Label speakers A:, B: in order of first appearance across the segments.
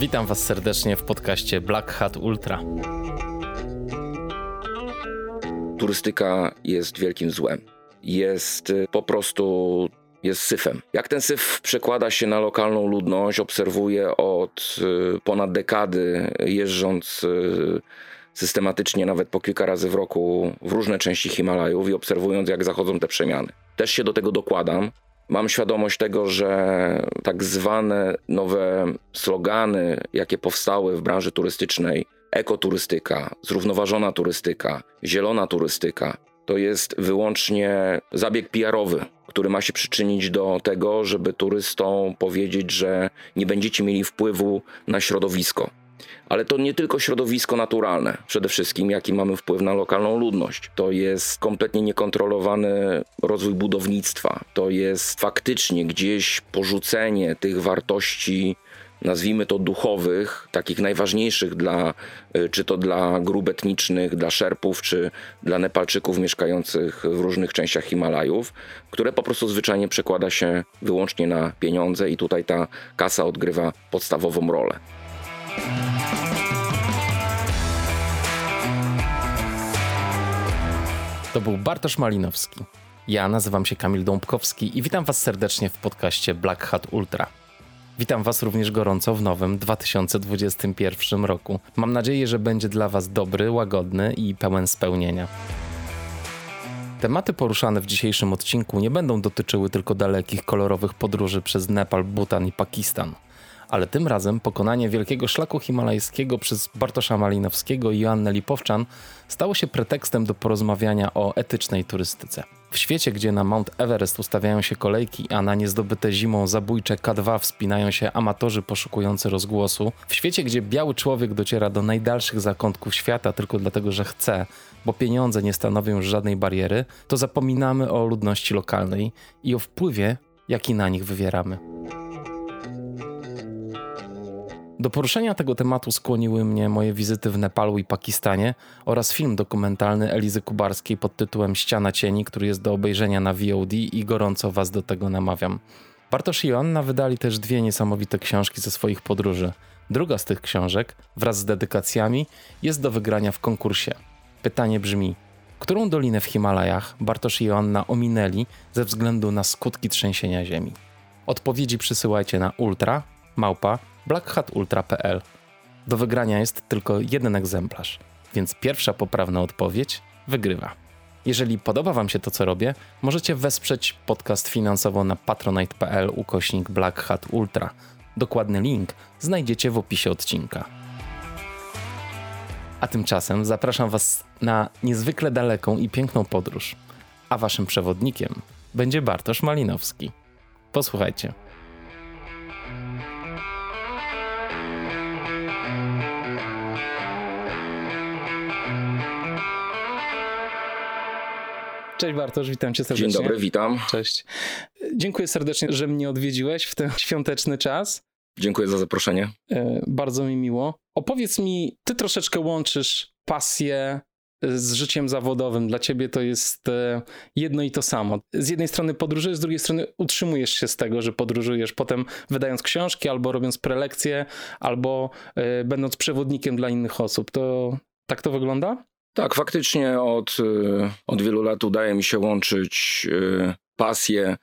A: Witam Was serdecznie w podcaście Black Hat Ultra.
B: Turystyka jest wielkim złem. Jest y, po prostu jest syfem. Jak ten syf przekłada się na lokalną ludność, obserwuję od y, ponad dekady, jeżdżąc y, systematycznie, nawet po kilka razy w roku, w różne części Himalajów i obserwując, jak zachodzą te przemiany. Też się do tego dokładam. Mam świadomość tego, że tak zwane nowe slogany, jakie powstały w branży turystycznej, ekoturystyka, zrównoważona turystyka, zielona turystyka, to jest wyłącznie zabieg PR-owy, który ma się przyczynić do tego, żeby turystom powiedzieć, że nie będziecie mieli wpływu na środowisko. Ale to nie tylko środowisko naturalne, przede wszystkim jaki mamy wpływ na lokalną ludność. To jest kompletnie niekontrolowany rozwój budownictwa. To jest faktycznie gdzieś porzucenie tych wartości nazwijmy to duchowych, takich najważniejszych dla, y, czy to dla grup etnicznych, dla Szerpów, czy dla Nepalczyków mieszkających w różnych częściach Himalajów, które po prostu zwyczajnie przekłada się wyłącznie na pieniądze i tutaj ta kasa odgrywa podstawową rolę.
A: To był Bartosz Malinowski. Ja nazywam się Kamil Dąbkowski i witam Was serdecznie w podcaście Black Hat Ultra. Witam Was również gorąco w nowym 2021 roku. Mam nadzieję, że będzie dla Was dobry, łagodny i pełen spełnienia. Tematy poruszane w dzisiejszym odcinku nie będą dotyczyły tylko dalekich, kolorowych podróży przez Nepal, Bhutan i Pakistan. Ale tym razem pokonanie wielkiego szlaku himalajskiego przez Bartosza Malinowskiego i Joannę Lipowczan stało się pretekstem do porozmawiania o etycznej turystyce. W świecie, gdzie na Mount Everest ustawiają się kolejki, a na niezdobyte zimą zabójcze K2 wspinają się amatorzy poszukujący rozgłosu, w świecie, gdzie biały człowiek dociera do najdalszych zakątków świata tylko dlatego, że chce, bo pieniądze nie stanowią już żadnej bariery, to zapominamy o ludności lokalnej i o wpływie, jaki na nich wywieramy. Do poruszenia tego tematu skłoniły mnie moje wizyty w Nepalu i Pakistanie oraz film dokumentalny Elizy Kubarskiej pod tytułem Ściana Cieni, który jest do obejrzenia na VOD i gorąco Was do tego namawiam. Bartosz i Joanna wydali też dwie niesamowite książki ze swoich podróży. Druga z tych książek, wraz z dedykacjami, jest do wygrania w konkursie. Pytanie brzmi, którą dolinę w Himalajach Bartosz i Joanna ominęli ze względu na skutki trzęsienia ziemi? Odpowiedzi przysyłajcie na ultra, małpa, blackhatultra.pl. Do wygrania jest tylko jeden egzemplarz, więc pierwsza poprawna odpowiedź wygrywa. Jeżeli podoba Wam się to, co robię, możecie wesprzeć podcast finansowo na patronite.pl ukośnik Black Hat Ultra. Dokładny link znajdziecie w opisie odcinka. A tymczasem zapraszam Was na niezwykle daleką i piękną podróż. A Waszym przewodnikiem będzie Bartosz Malinowski. Posłuchajcie. Cześć Bartosz, witam cię serdecznie.
B: Dzień dobry, witam.
A: Cześć. Dziękuję serdecznie, że mnie odwiedziłeś w ten świąteczny czas.
B: Dziękuję za zaproszenie.
A: E, bardzo mi miło. Opowiedz mi, ty troszeczkę łączysz pasję z życiem zawodowym. Dla ciebie to jest e, jedno i to samo. Z jednej strony podróżujesz, z drugiej strony utrzymujesz się z tego, że podróżujesz, potem wydając książki, albo robiąc prelekcje, albo e, będąc przewodnikiem dla innych osób. To tak to wygląda?
B: Tak, faktycznie od, y, od wielu lat udaje mi się łączyć y, pasję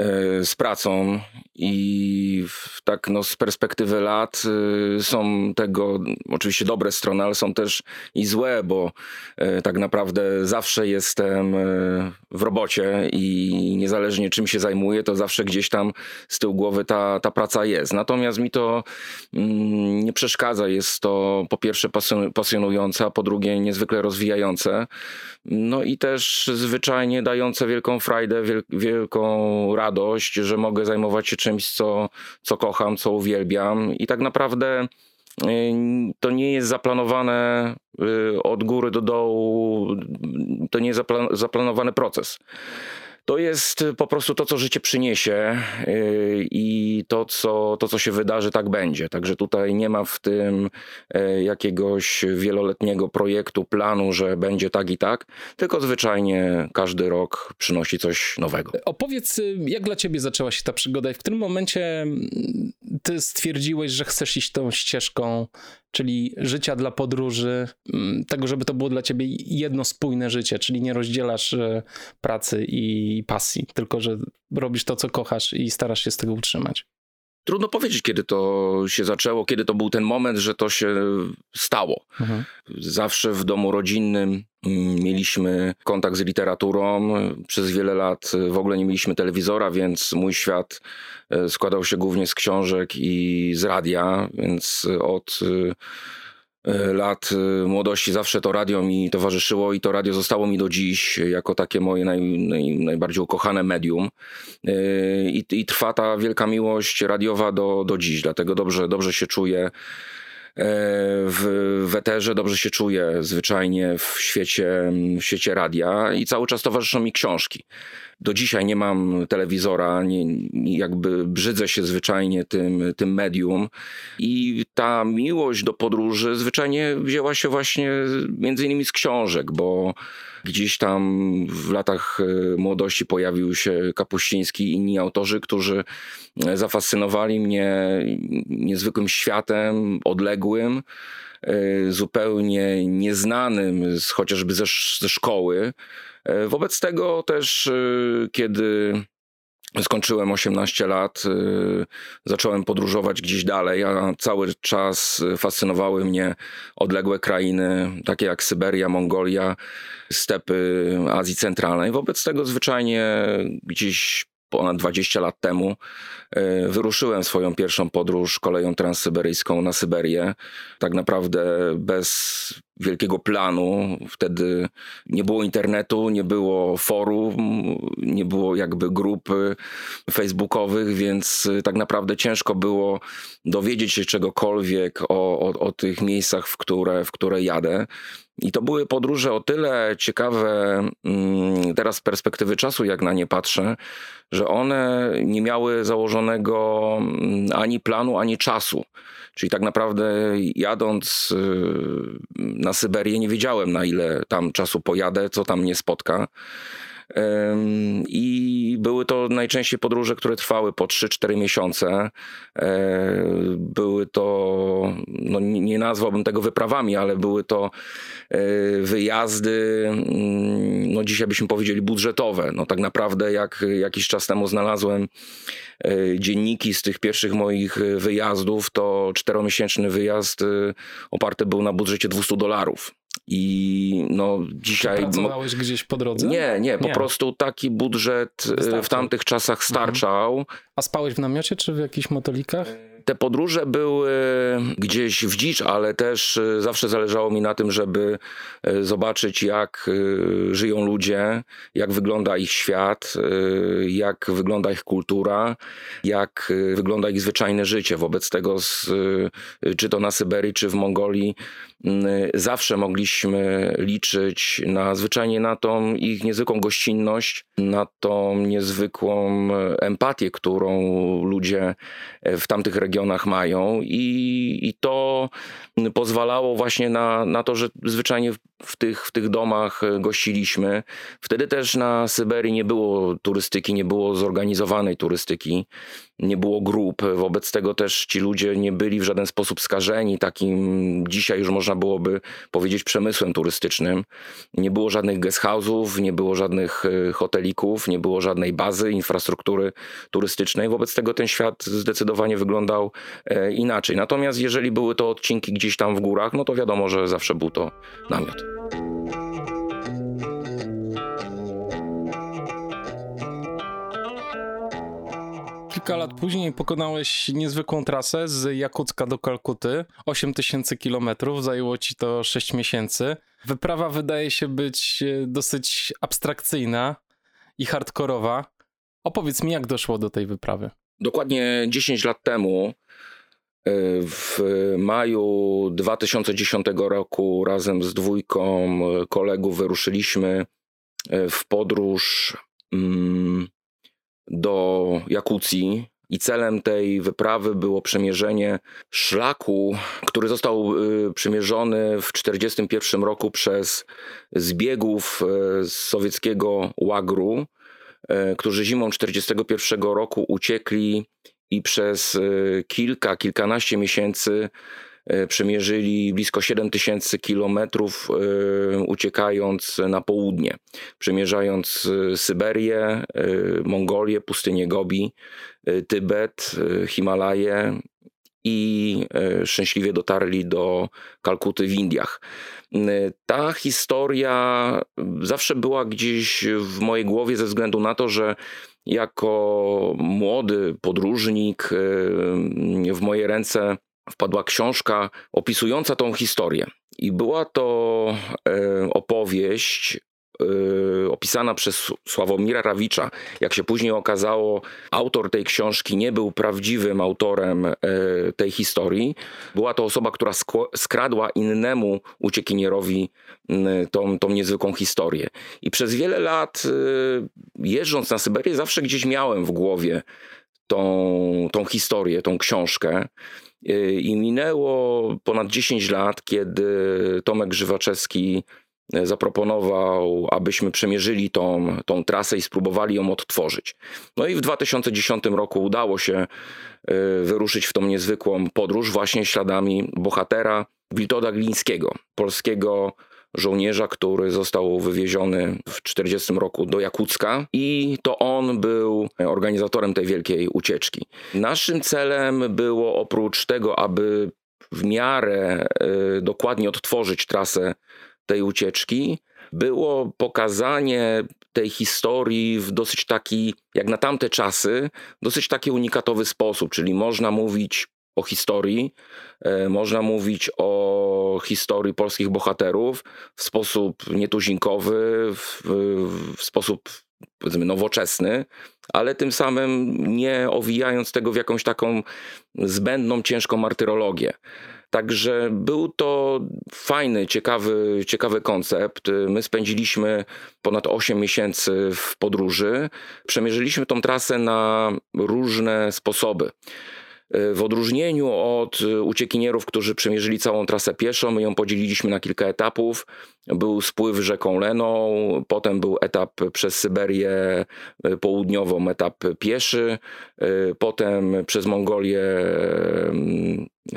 B: y, z pracą i tak no, z perspektywy lat y, są tego oczywiście dobre strony, ale są też i złe, bo y, tak naprawdę zawsze jestem y, w robocie i niezależnie czym się zajmuję, to zawsze gdzieś tam z tyłu głowy ta, ta praca jest. Natomiast mi to mm, nie przeszkadza. Jest to po pierwsze pasjonujące, a po drugie niezwykle rozwijające. No i też zwyczajnie dające wielką frajdę, wielką radość, że mogę zajmować się czymś czymś, co, co kocham, co uwielbiam. I tak naprawdę y, to nie jest zaplanowane y, od góry do dołu, to nie jest zaplanowany proces to jest po prostu to, co życie przyniesie yy, i to co, to, co się wydarzy, tak będzie. Także tutaj nie ma w tym e, jakiegoś wieloletniego projektu, planu, że będzie tak i tak, tylko zwyczajnie każdy rok przynosi coś nowego.
A: Opowiedz, jak dla ciebie zaczęła się ta przygoda i w którym momencie mm, ty stwierdziłeś, że chcesz iść tą ścieżką, czyli życia dla podróży, mm, tego, żeby to było dla ciebie jedno spójne życie, czyli nie rozdzielasz e, pracy i pasji, tylko że robisz to, co kochasz i starasz się z tego utrzymać.
B: Trudno powiedzieć, kiedy to się zaczęło, kiedy to był ten moment, że to się stało. Mhm. Zawsze w domu rodzinnym mm, mieliśmy kontakt z literaturą. Przez wiele lat w ogóle nie mieliśmy telewizora, więc mój świat e, składał się głównie z książek i z radia, więc od e, E, lat e, młodości zawsze to radio mi towarzyszyło i to radio zostało mi do dziś jako takie moje naj, naj, najbardziej ukochane medium. E, I, I, trwa ta wielka miłość radiowa do, do dziś, dlatego dobrze, dobrze się czuję w weterze, dobrze się czuję zwyczajnie w świecie, w świecie radia i cały czas towarzyszą mi książki. Do dzisiaj nie mam telewizora, nie, jakby brzydzę się zwyczajnie tym, tym medium. I ta miłość do podróży zwyczajnie wzięła się właśnie między innymi z książek, bo gdzieś tam w latach e, młodości pojawił się Kapuściński i inni autorzy, którzy zafascynowali mnie niezwykłym światem, odległym e, zupełnie nieznanym, chociażby ze, ze szkoły. E, wobec tego też, e, kiedy skończyłem 18 lat, e, zacząłem podróżować gdzieś dalej, a cały czas fascynowały mnie odległe krainy, takie jak Syberia, Mongolia, stepy Azji Centralnej. Wobec tego zwyczajnie gdzieś ponad 20 lat temu wyruszyłem swoją pierwszą podróż koleją transsyberyjską na Syberię. Tak naprawdę bez wielkiego planu. Wtedy nie było internetu, nie było forum, nie było jakby grup facebookowych, więc tak naprawdę ciężko było dowiedzieć się czegokolwiek o, o, o tych miejscach, w które, w które jadę. I to były podróże o tyle ciekawe mm, teraz z perspektywy czasu, jak na nie patrzę, że one nie miały założonego mm, ani planu, ani czasu. Czyli tak naprawdę jadąc y, na Syberię nie wiedziałem na ile tam czasu pojadę, co tam mnie spotka. I były to najczęściej podróże, które trwały po 3-4 miesiące. E, były to, no nie nazwałbym tego wyprawami, ale były to e, wyjazdy, mm, no dzisiaj byśmy powiedzieli budżetowe. No tak naprawdę jak jakiś czas temu znalazłem e, dzienniki z tych pierwszych moich wyjazdów, to czteromiesięczny wyjazd oparty był na budżecie 200 dolarów. I no dzisiaj.
A: Pracowałeś gdzieś po drodze?
B: Nie, nie, po nie. prostu taki budżet Wystarczy. w tamtych czasach starczał. Mhm.
A: A spałeś w namiocie czy w jakichś motelikach?
B: Te podróże były gdzieś w dzicz, ale też e, zawsze zależało mi na tym, żeby e, zobaczyć, jak e, żyją ludzie, jak wygląda ich świat, jak wygląda ich kultura, jak wygląda ich zwyczajne życie. Wobec tego, czy to na Syberii, czy w Mongolii, zawsze mogliśmy liczyć na zwyczajnie na tą ich niezwykłą gościnność, na tą niezwykłą empatię, którą ludzie w tamtych regionach mają i, i to pozwalało właśnie na, na to, że zwyczajnie w tych, w tych domach gościliśmy. Wtedy też na Syberii nie było turystyki, nie było zorganizowanej turystyki, nie było grup. Wobec tego też ci ludzie nie byli w żaden sposób skażeni takim dzisiaj już można byłoby powiedzieć przemysłem turystycznym. Nie było żadnych guest house'ów, nie było żadnych e, hotelików, nie było żadnej bazy, infrastruktury turystycznej. Wobec tego ten świat zdecydowanie wyglądał e, inaczej. Natomiast jeżeli były to odcinki gdzieś tam w górach, no to wiadomo, że zawsze był to namiot.
A: Kilka lat później pokonałeś niezwykłą trasę z Jakucka do Kalkuty. 8000 kilometrów, zajęło ci to 6 miesięcy. Wyprawa wydaje się być e, dosyć abstrakcyjna i hardkorowa. Opowiedz mi, jak doszło do tej wyprawy.
B: Dokładnie 10 lat temu w maju 2010 roku razem z dwójką kolegów wyruszyliśmy e, w podróż mm, do Jakucji. I celem tej wyprawy było przemierzenie szlaku, który został e, przemierzony w 1941 roku przez zbiegów e, z sowieckiego łagru, którzy zimą 1941 roku uciekli i przez kilka, kilkanaście miesięcy przemierzyli blisko 7 tysięcy kilometrów, uciekając na południe, przemierzając Syberię, Mongolię, pustynię Gobi, Tybet, Himalaje, i e, szczęśliwie dotarli do Kalkuty w Indiach. E, ta historia zawsze była gdzieś w mojej głowie ze względu na to, że jako młody podróżnik e, w moje ręce wpadła książka opisująca tą historię. I była to opowieść Y, opisana przez Sławomira Rawicza. Jak się później okazało, autor tej książki nie był prawdziwym autorem y, tej historii. Była to osoba, która skradła innemu uciekinierowi tą, tą niezwykłą historię. I przez wiele lat jeżdżąc na Syberię zawsze gdzieś miałem w głowie tą, tą historię, tą książkę. I minęło ponad 10 lat, kiedy Tomek Żywaczewski zaproponował, abyśmy przemierzyli tą, tą trasę i spróbowali ją odtworzyć. No i w 2010 roku udało się e, wyruszyć w tą niezwykłą podróż właśnie śladami bohatera Wiltoda Glińskiego, polskiego żołnierza, który został wywieziony w 1940 roku do Jakucka i to on był organizatorem tej wielkiej ucieczki. Naszym celem było oprócz tego, aby w miarę e, dokładnie odtworzyć trasę tej ucieczki było pokazanie tej historii w dosyć taki, jak na tamte czasy, dosyć taki unikatowy sposób, czyli można mówić o historii, e, można mówić o historii polskich bohaterów w sposób nietuzinkowy, w, w sposób powiedzmy nowoczesny, ale tym samym nie owijając tego w jakąś taką zbędną, ciężką martyrologię. Także był to fajny, ciekawy, ciekawy koncept. My spędziliśmy ponad 8 miesięcy w podróży. Przemierzyliśmy tą trasę na różne sposoby. W odróżnieniu od uciekinierów, którzy przemierzyli całą trasę pieszo, my ją podzieliliśmy na kilka etapów. Był spływ rzeką Leną, potem był etap przez Syberię południową, etap pieszy, potem przez Mongolię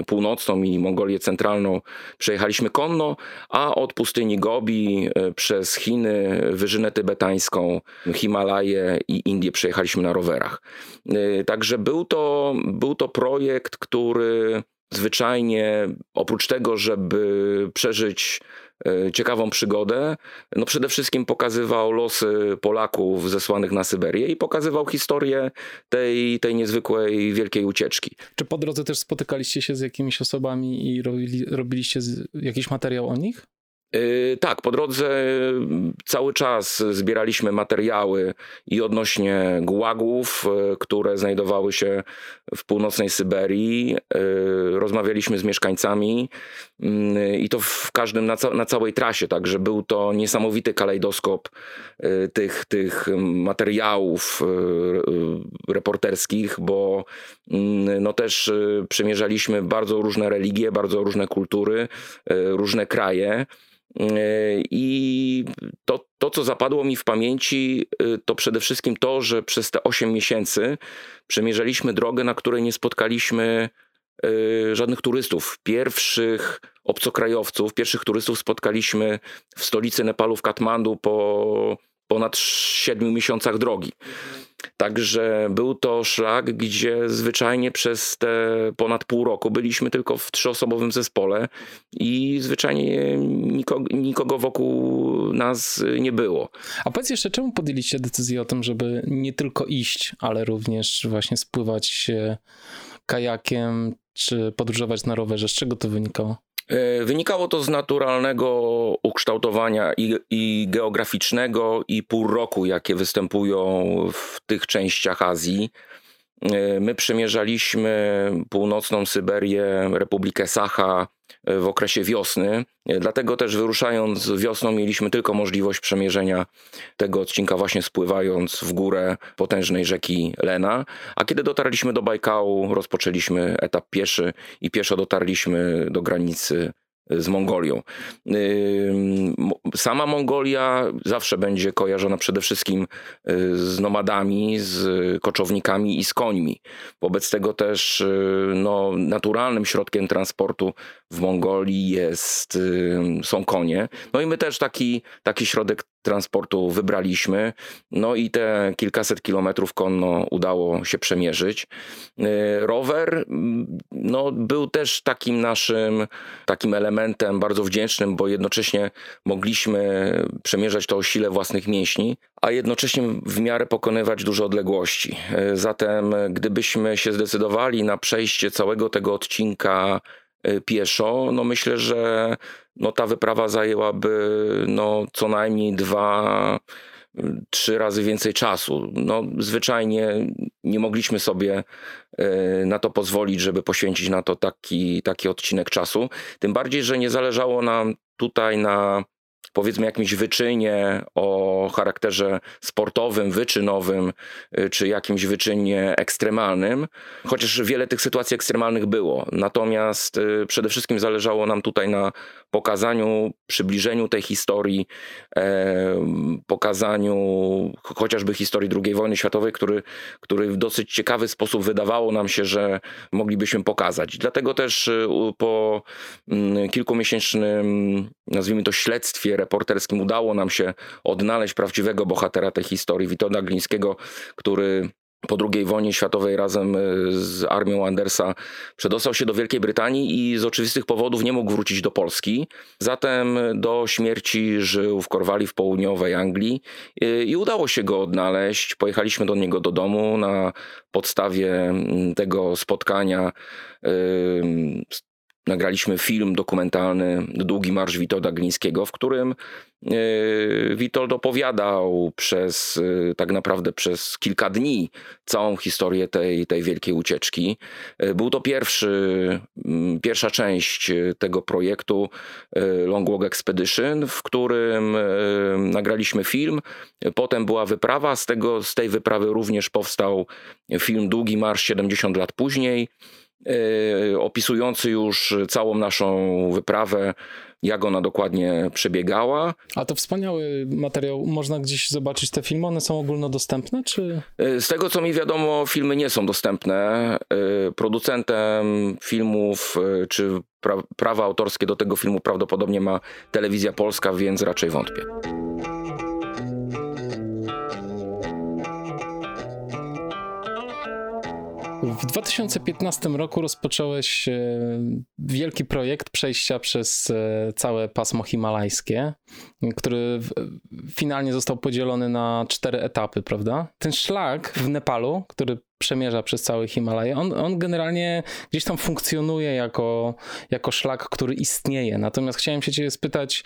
B: północną i Mongolię centralną przejechaliśmy konno, a od pustyni Gobi e, przez Chiny, Wyżynę Tybetańską, Himalaje i Indie przejechaliśmy na rowerach. E, także był to, był to projekt, który zwyczajnie oprócz tego, żeby przeżyć ciekawą przygodę. No przede wszystkim pokazywał losy Polaków zesłanych na Syberię i pokazywał historię tej, tej niezwykłej wielkiej ucieczki.
A: Czy po drodze też spotykaliście się z jakimiś osobami i robili, robiliście jakiś materiał o nich?
B: Yy, tak, po drodze cały czas zbieraliśmy materiały i odnośnie gułagów, yy, które znajdowały się w północnej Syberii. Yy, rozmawialiśmy z mieszkańcami i to w każdym, na, ca na całej trasie, także był to niesamowity kalejdoskop tych, tych materiałów reporterskich, bo no też przemierzaliśmy bardzo różne religie, bardzo różne kultury, różne kraje. I to, to, co zapadło mi w pamięci, y, to przede wszystkim to, że przez te 8 miesięcy przemierzaliśmy drogę, na której nie spotkaliśmy y, żadnych turystów. Pierwszych obcokrajowców, pierwszych turystów spotkaliśmy w stolicy Nepalu, w Katmandu po ponad 7 miesiącach drogi. Także był to szlak, gdzie zwyczajnie przez te ponad pół roku byliśmy tylko w trzyosobowym zespole i zwyczajnie nikogo, nikogo wokół nas nie było.
A: A powiedz jeszcze, czemu podjęliście decyzję o tym, żeby nie tylko iść, ale również właśnie spływać kajakiem czy podróżować na rowerze? Z czego to wynikało?
B: E, wynikało to z naturalnego ukształtowania i, i, geograficznego i pół roku, jakie występują w tych częściach Azji. E, my przemierzaliśmy północną Syberię, Republikę Sacha, w okresie wiosny. Dlatego też wyruszając wiosną mieliśmy tylko możliwość przemierzenia tego odcinka właśnie spływając w górę potężnej rzeki Lena. A kiedy dotarliśmy do Bajkału, rozpoczęliśmy etap pieszy i pieszo dotarliśmy do granicy z Mongolią. Sama Mongolia zawsze będzie kojarzona przede wszystkim z nomadami, z koczownikami i z końmi. Wobec tego też no, naturalnym środkiem transportu w Mongolii jest, są konie. No i my też taki, taki środek transportu wybraliśmy. No i te kilkaset kilometrów konno udało się przemierzyć. Y, rower no, był też takim naszym takim elementem bardzo wdzięcznym, bo jednocześnie mogliśmy przemierzać to o sile własnych mięśni, a jednocześnie w miarę pokonywać duże odległości. Y, zatem gdybyśmy się zdecydowali na przejście całego tego odcinka pieszo, no myślę, że no ta wyprawa zajęłaby no co najmniej dwa, trzy razy więcej czasu. No zwyczajnie nie mogliśmy sobie e, na to pozwolić, żeby poświęcić na to taki, taki odcinek czasu. Tym bardziej, że nie zależało nam tutaj na powiedzmy jakimś wyczynie o charakterze sportowym, wyczynowym, y, czy jakimś wyczynie ekstremalnym, chociaż wiele tych sytuacji ekstremalnych było. Natomiast y, przede wszystkim zależało nam tutaj na pokazaniu, przybliżeniu tej historii, e, pokazaniu chociażby historii II wojny światowej, który, który w dosyć ciekawy sposób wydawało nam się, że moglibyśmy pokazać. Dlatego też y, po mm, kilkumiesięcznym, nazwijmy to śledztwie reporterskim udało nam się odnaleźć prawdziwego bohatera tej historii, Witolda Glińskiego, który po II wojnie światowej razem e, z armią Andersa przedostał się do Wielkiej Brytanii i z oczywistych powodów nie mógł wrócić do Polski. Zatem do śmierci żył w Korwali w południowej Anglii e, i udało się go odnaleźć. Pojechaliśmy do niego do domu na podstawie tego spotkania nagraliśmy film dokumentalny Długi Marsz Witolda Glińskiego, w którym e, Witold opowiadał przez e, tak naprawdę przez kilka dni całą historię tej, tej wielkiej ucieczki. E, był to pierwszy, pierwsza część tego projektu Long Walk Expedition, w którym nagraliśmy film. Potem była wyprawa, z, tego, z tej wyprawy również powstał film Długi Marsz 70 lat później. E, opisujący już całą naszą wyprawę, jak ona dokładnie przebiegała.
A: A to wspaniały materiał. Można gdzieś zobaczyć te filmy? One są ogólnodostępne? Czy...
B: E, z tego co mi wiadomo, filmy nie są dostępne. E, producentem filmów czy prawa autorskie do tego filmu prawdopodobnie ma Telewizja Polska, więc raczej wątpię.
A: W 2015 roku rozpocząłeś e, wielki projekt przejścia przez e, całe pasmo himalajskie, który finalnie został podzielony na cztery etapy, prawda? Ten szlak w Nepalu, który przemierza przez cały Himalaje. On, on generalnie gdzieś tam funkcjonuje jako, jako szlak, który istnieje. Natomiast chciałem się cię spytać,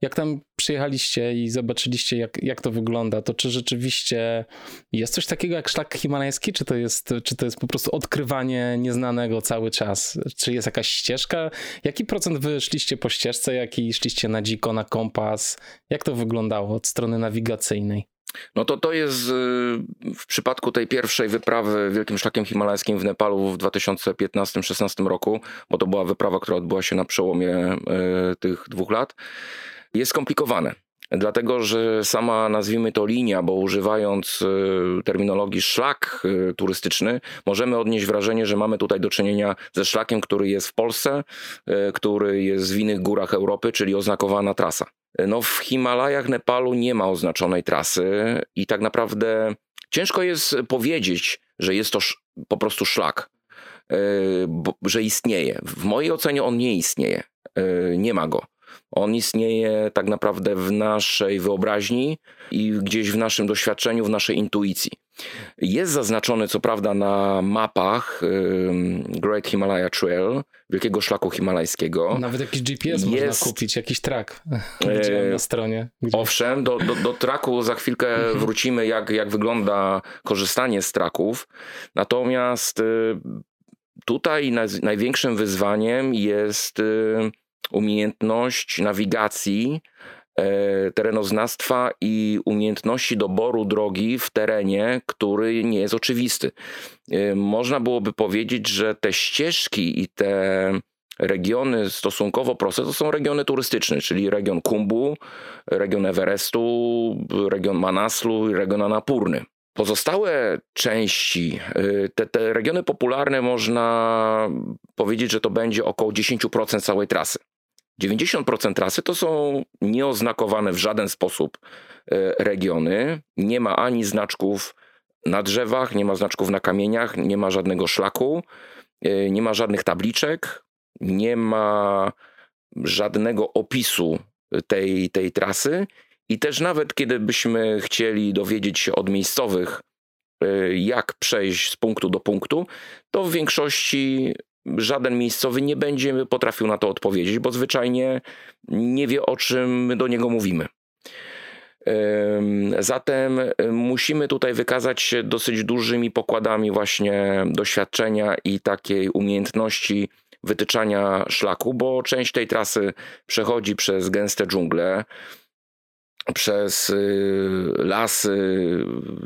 A: jak tam przyjechaliście i zobaczyliście, jak, jak to wygląda, to czy rzeczywiście jest coś takiego jak szlak himalajski, czy to jest, czy to jest po prostu odkrywanie nieznanego cały czas? Czy jest jakaś ścieżka? Jaki procent wy szliście po ścieżce, jaki szliście na dziko, na kompas? Jak to wyglądało od strony nawigacyjnej?
B: No to to jest y, w przypadku tej pierwszej wyprawy Wielkim Szlakiem Himalajskim w Nepalu w 2015-16 roku, bo to była wyprawa, która odbyła się na przełomie y, tych dwóch lat, jest skomplikowane. Dlatego, że sama nazwijmy to linia, bo używając y, terminologii szlak turystyczny, możemy odnieść wrażenie, że mamy tutaj do czynienia ze szlakiem, który jest w Polsce, który jest w innych górach Europy, czyli oznakowana trasa. No w Himalajach Nepalu nie ma oznaczonej trasy i tak naprawdę ciężko jest powiedzieć, że jest to po prostu szlak, e, że istnieje. W mojej ocenie on nie istnieje. E, nie ma go. On istnieje tak naprawdę w naszej wyobraźni i gdzieś w naszym doświadczeniu, w naszej intuicji. Jest zaznaczony, co prawda, na mapach Great Himalaya Trail, wielkiego szlaku himalajskiego.
A: Nawet jakiś GPS jest... można kupić, jakiś track. Widziałem na stronie.
B: Gdzie... Owszem, do, do, do traku za chwilkę mhm. wrócimy, jak, jak wygląda korzystanie z traków. Natomiast y, tutaj największym wyzwaniem jest y, umiejętność nawigacji E, terenoznawstwa i umiejętności doboru drogi w terenie, który nie jest oczywisty. E, można byłoby powiedzieć, że te ścieżki i te regiony stosunkowo proste to są regiony turystyczne, czyli region Kumbu, region Everestu, region Manaslu i region Anapurny. Pozostałe części, y, te, te regiony popularne, można powiedzieć, że to będzie około 10% całej trasy. 90% trasy to są nieoznakowane w żaden sposób y, regiony. Nie ma ani znaczków na drzewach, nie ma znaczków na kamieniach, nie ma żadnego szlaku, y, nie ma żadnych tabliczek, nie ma żadnego opisu tej, tej trasy i też nawet kiedy byśmy chcieli dowiedzieć się od miejscowych, y, jak przejść z punktu do punktu, to w większości żaden miejscowy nie będzie potrafił na to odpowiedzieć, bo zwyczajnie nie wie o czym my do niego mówimy. Zatem y, musimy tutaj wykazać się dosyć dużymi pokładami właśnie doświadczenia i takiej umiejętności wytyczania szlaku, bo część tej trasy przechodzi przez gęste dżungle, przez y, lasy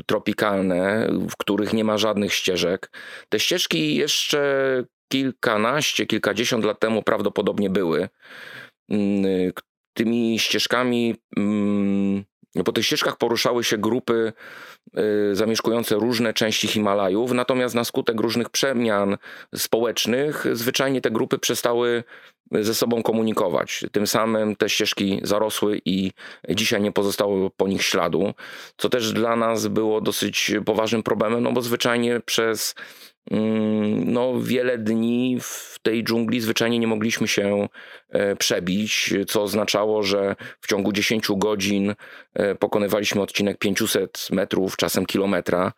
B: tropikalne, w których nie ma żadnych ścieżek. Te ścieżki jeszcze kilkanaście, kilkadziesiąt lat temu prawdopodobnie były. Mm, tymi ścieżkami mm, po tych ścieżkach poruszały się grupy y, zamieszkujące różne części Himalajów, natomiast na skutek różnych przemian społecznych zwyczajnie te grupy przestały ze sobą komunikować. Tym samym te ścieżki zarosły i dzisiaj nie pozostało po nich śladu, co też dla nas było dosyć poważnym problemem, no bo zwyczajnie przez no, wiele dni w tej dżungli zwyczajnie nie mogliśmy się e, przebić, co oznaczało, że w ciągu 10 godzin e, pokonywaliśmy odcinek 500 metrów, czasem kilometra.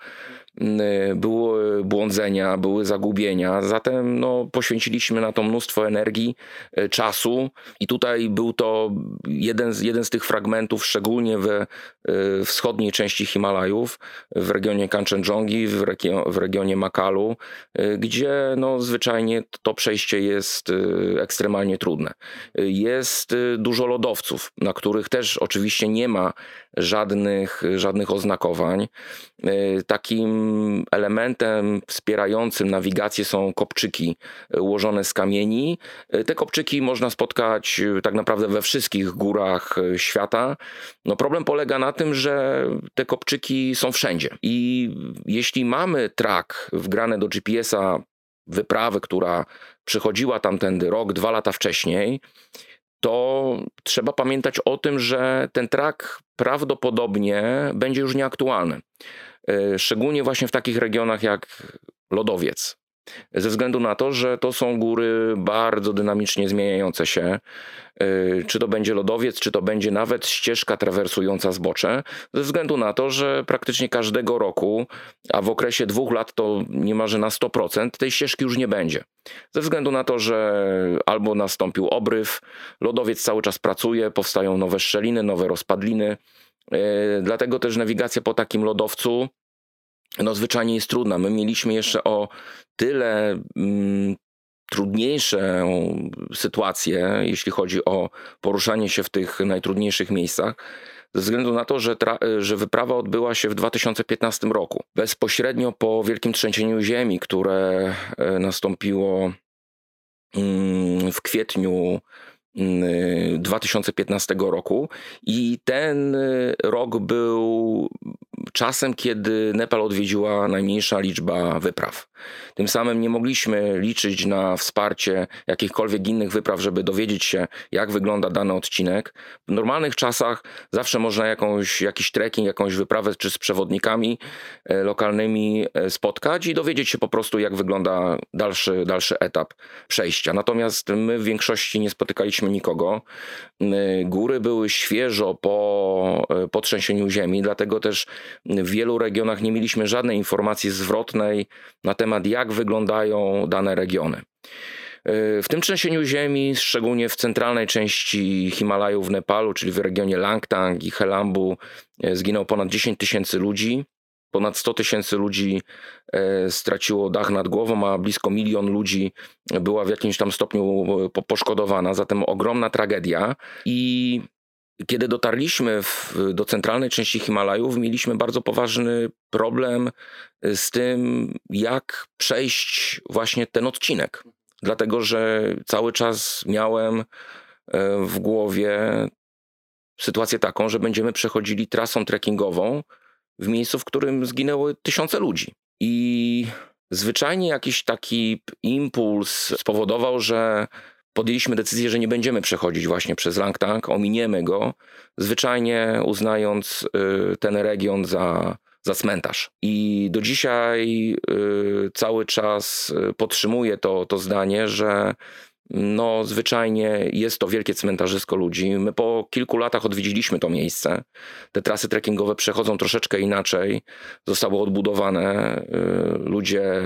B: Y, były błądzenia, były zagubienia, zatem no, poświęciliśmy na to mnóstwo energii, y, czasu i tutaj był to jeden z, jeden z tych fragmentów, szczególnie we y, wschodniej części Himalajów, w regionie Kanchenjongi, w, regio, w regionie Makalu, gdzie no, zwyczajnie to przejście jest ekstremalnie trudne. Jest dużo lodowców, na których też oczywiście nie ma żadnych, żadnych oznakowań. Takim elementem wspierającym nawigację są kopczyki e, ułożone z kamieni. E, te kopczyki można spotkać tak naprawdę we wszystkich górach świata. No problem polega na tym, że te kopczyki są wszędzie. I jeśli mamy track wgrane do GPS-a wyprawy, która przychodziła tamtędy rok, dwa lata wcześniej, to trzeba pamiętać o tym, że ten track prawdopodobnie będzie już nieaktualny. E, szczególnie właśnie w takich regionach jak lodowiec. Ze względu na to, że to są góry bardzo dynamicznie zmieniające się. E, czy to będzie lodowiec, czy to będzie nawet ścieżka trawersująca zbocze, ze względu na to, że praktycznie każdego roku, a w okresie dwóch lat to niemalże na 100%, tej ścieżki już nie będzie. Ze względu na to, że albo nastąpił obryw, lodowiec cały czas pracuje, powstają nowe szczeliny, nowe rozpadliny, E, dlatego też nawigacja po takim lodowcu no zwyczajnie jest trudna. My mieliśmy jeszcze o tyle mm, trudniejszą sytuację, jeśli chodzi o poruszanie się w tych najtrudniejszych miejscach, ze względu na to, że, że wyprawa odbyła się w 2015 roku, bezpośrednio po wielkim trzęsieniu ziemi, które e, nastąpiło mm, w kwietniu 2015 roku i ten y, rok był czasem, kiedy Nepal odwiedziła najmniejsza liczba wypraw. Tym samym nie mogliśmy liczyć na wsparcie jakichkolwiek innych wypraw, żeby dowiedzieć się, jak wygląda dany odcinek. W normalnych czasach zawsze można jakąś, jakiś trekking, jakąś wyprawę czy z przewodnikami e, lokalnymi e, spotkać i dowiedzieć się po prostu, jak wygląda dalszy, dalszy etap przejścia. Natomiast my w większości nie spotykaliśmy nikogo. E, góry były świeżo po, po trzęsieniu ziemi, dlatego też w wielu regionach nie mieliśmy żadnej informacji zwrotnej na temat, jak wyglądają dane regiony. W tym trzęsieniu ziemi, szczególnie w centralnej części Himalajów w Nepalu, czyli w regionie Langtang i Helambu, zginęło ponad 10 tysięcy ludzi. Ponad 100 tysięcy ludzi e, straciło dach nad głową, a blisko milion ludzi była w jakimś tam stopniu poszkodowana. Zatem ogromna tragedia. I kiedy dotarliśmy w, do centralnej części Himalajów, mieliśmy bardzo poważny problem z tym, jak przejść właśnie ten odcinek. dlatego że cały czas miałem w głowie sytuację taką, że będziemy przechodzili trasą trekkingową w miejscu, w którym zginęły tysiące ludzi. I zwyczajnie jakiś taki impuls spowodował, że podjęliśmy decyzję, że nie będziemy przechodzić właśnie przez Langtang, ominiemy go, zwyczajnie uznając y, ten region za, za cmentarz. I do dzisiaj y, cały czas y, podtrzymuję to, to zdanie, że no, zwyczajnie jest to wielkie cmentarzysko ludzi. My po kilku latach odwiedziliśmy to miejsce. Te trasy trekkingowe przechodzą troszeczkę inaczej. Zostały odbudowane. Y, ludzie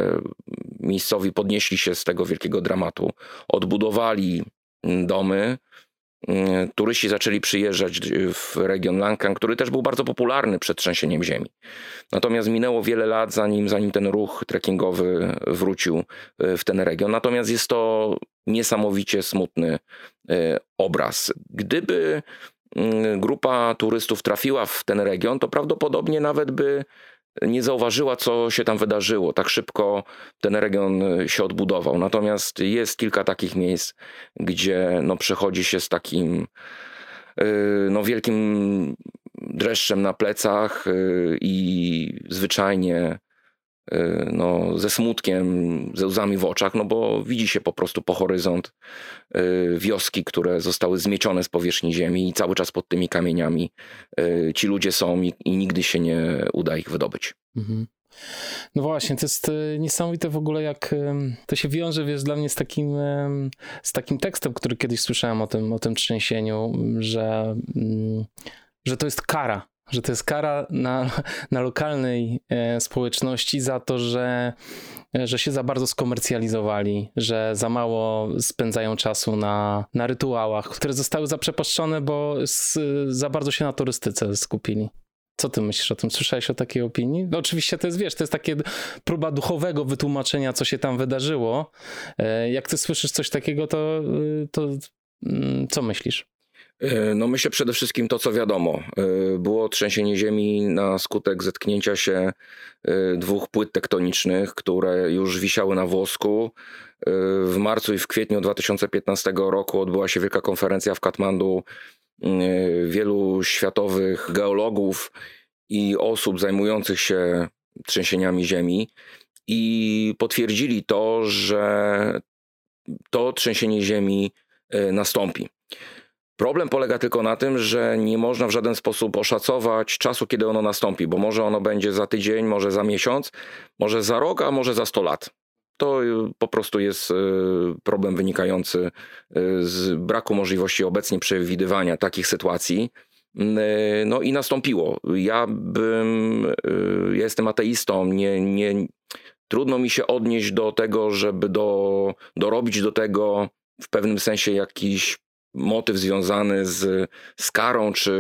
B: miejscowi podnieśli się z tego wielkiego dramatu. Odbudowali domy, turyści zaczęli przyjeżdżać w region Lankan, który też był bardzo popularny przed trzęsieniem ziemi. Natomiast minęło wiele lat, zanim, zanim ten ruch trekkingowy wrócił e, w ten region. Natomiast jest to niesamowicie smutny e, obraz. Gdyby mm, grupa turystów trafiła w ten region, to prawdopodobnie nawet by nie zauważyła, co się tam wydarzyło. Tak szybko ten region y, się odbudował. Natomiast jest kilka takich miejsc, gdzie no, przechodzi się z takim y, no, wielkim dreszczem na plecach y, i zwyczajnie no, ze smutkiem, ze łzami w oczach, no bo widzi się po prostu po horyzont y, wioski, które zostały zmiecione z powierzchni ziemi i cały czas pod tymi kamieniami y, ci ludzie są i, i nigdy się nie uda ich wydobyć. Mhm.
A: No właśnie, to jest niesamowite w ogóle, jak to się wiąże, wiesz, dla mnie z takim, z takim tekstem, który kiedyś słyszałem o tym, o tym trzęsieniu, że, mm, że to jest kara że to jest kara na, na lokalnej e, społeczności za to, że, że się za bardzo skomercjalizowali, że za mało spędzają czasu na, na rytuałach, które zostały zaprzepaszczone, bo z, za bardzo się na turystyce skupili. Co ty myślisz o tym? Słyszałeś o takiej opinii? No oczywiście to jest, wiesz, to jest takie próba duchowego wytłumaczenia, co się tam wydarzyło. E, jak ty słyszysz coś takiego, to, to mm, co myślisz?
B: E, no myślę przede wszystkim to, co wiadomo. E, było trzęsienie ziemi na skutek zetknięcia się e, dwóch płyt tektonicznych, które już wisiały na włosku. W marcu i w kwietniu 2015 roku odbyła się wielka konferencja w Katmandu wielu światowych geologów i osób zajmujących się trzęsieniami ziemi i potwierdzili to, że to trzęsienie ziemi nastąpi. Problem polega tylko na tym, że nie można w żaden sposób oszacować czasu, kiedy ono nastąpi, bo może ono będzie za tydzień, może za miesiąc, może za rok, a może za 100 lat. To y, po prostu jest y, problem wynikający y, z braku możliwości obecnie przewidywania takich sytuacji. No i nastąpiło. Ja bym, ja jestem ateistą, nie, nie, trudno mi się odnieść do tego, żeby do, dorobić do tego w pewnym sensie jakiś motyw związany z, z karą, czy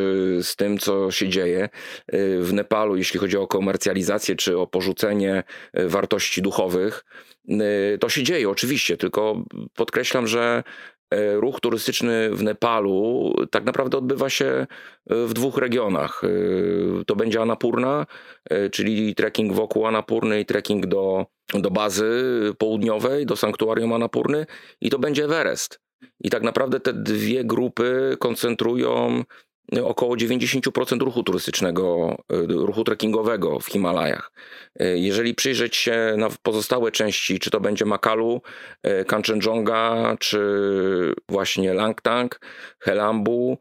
B: z tym, co się dzieje y, w Nepalu, jeśli chodzi o komercjalizację, czy o porzucenie y, wartości duchowych. Y, to się dzieje oczywiście, tylko podkreślam, że ruch turystyczny w Nepalu tak naprawdę odbywa się w dwóch regionach. To będzie Anapurna, czyli trekking wokół Anapurny i trekking do, do bazy południowej, do sanktuarium Anapurny i to będzie Everest. I tak naprawdę te dwie grupy koncentrują około 90% ruchu turystycznego, y, ruchu trekkingowego w Himalajach. Y, jeżeli przyjrzeć się na pozostałe części, czy to będzie Makalu, y, Kanchenjunga, czy właśnie Langtang, Helambu,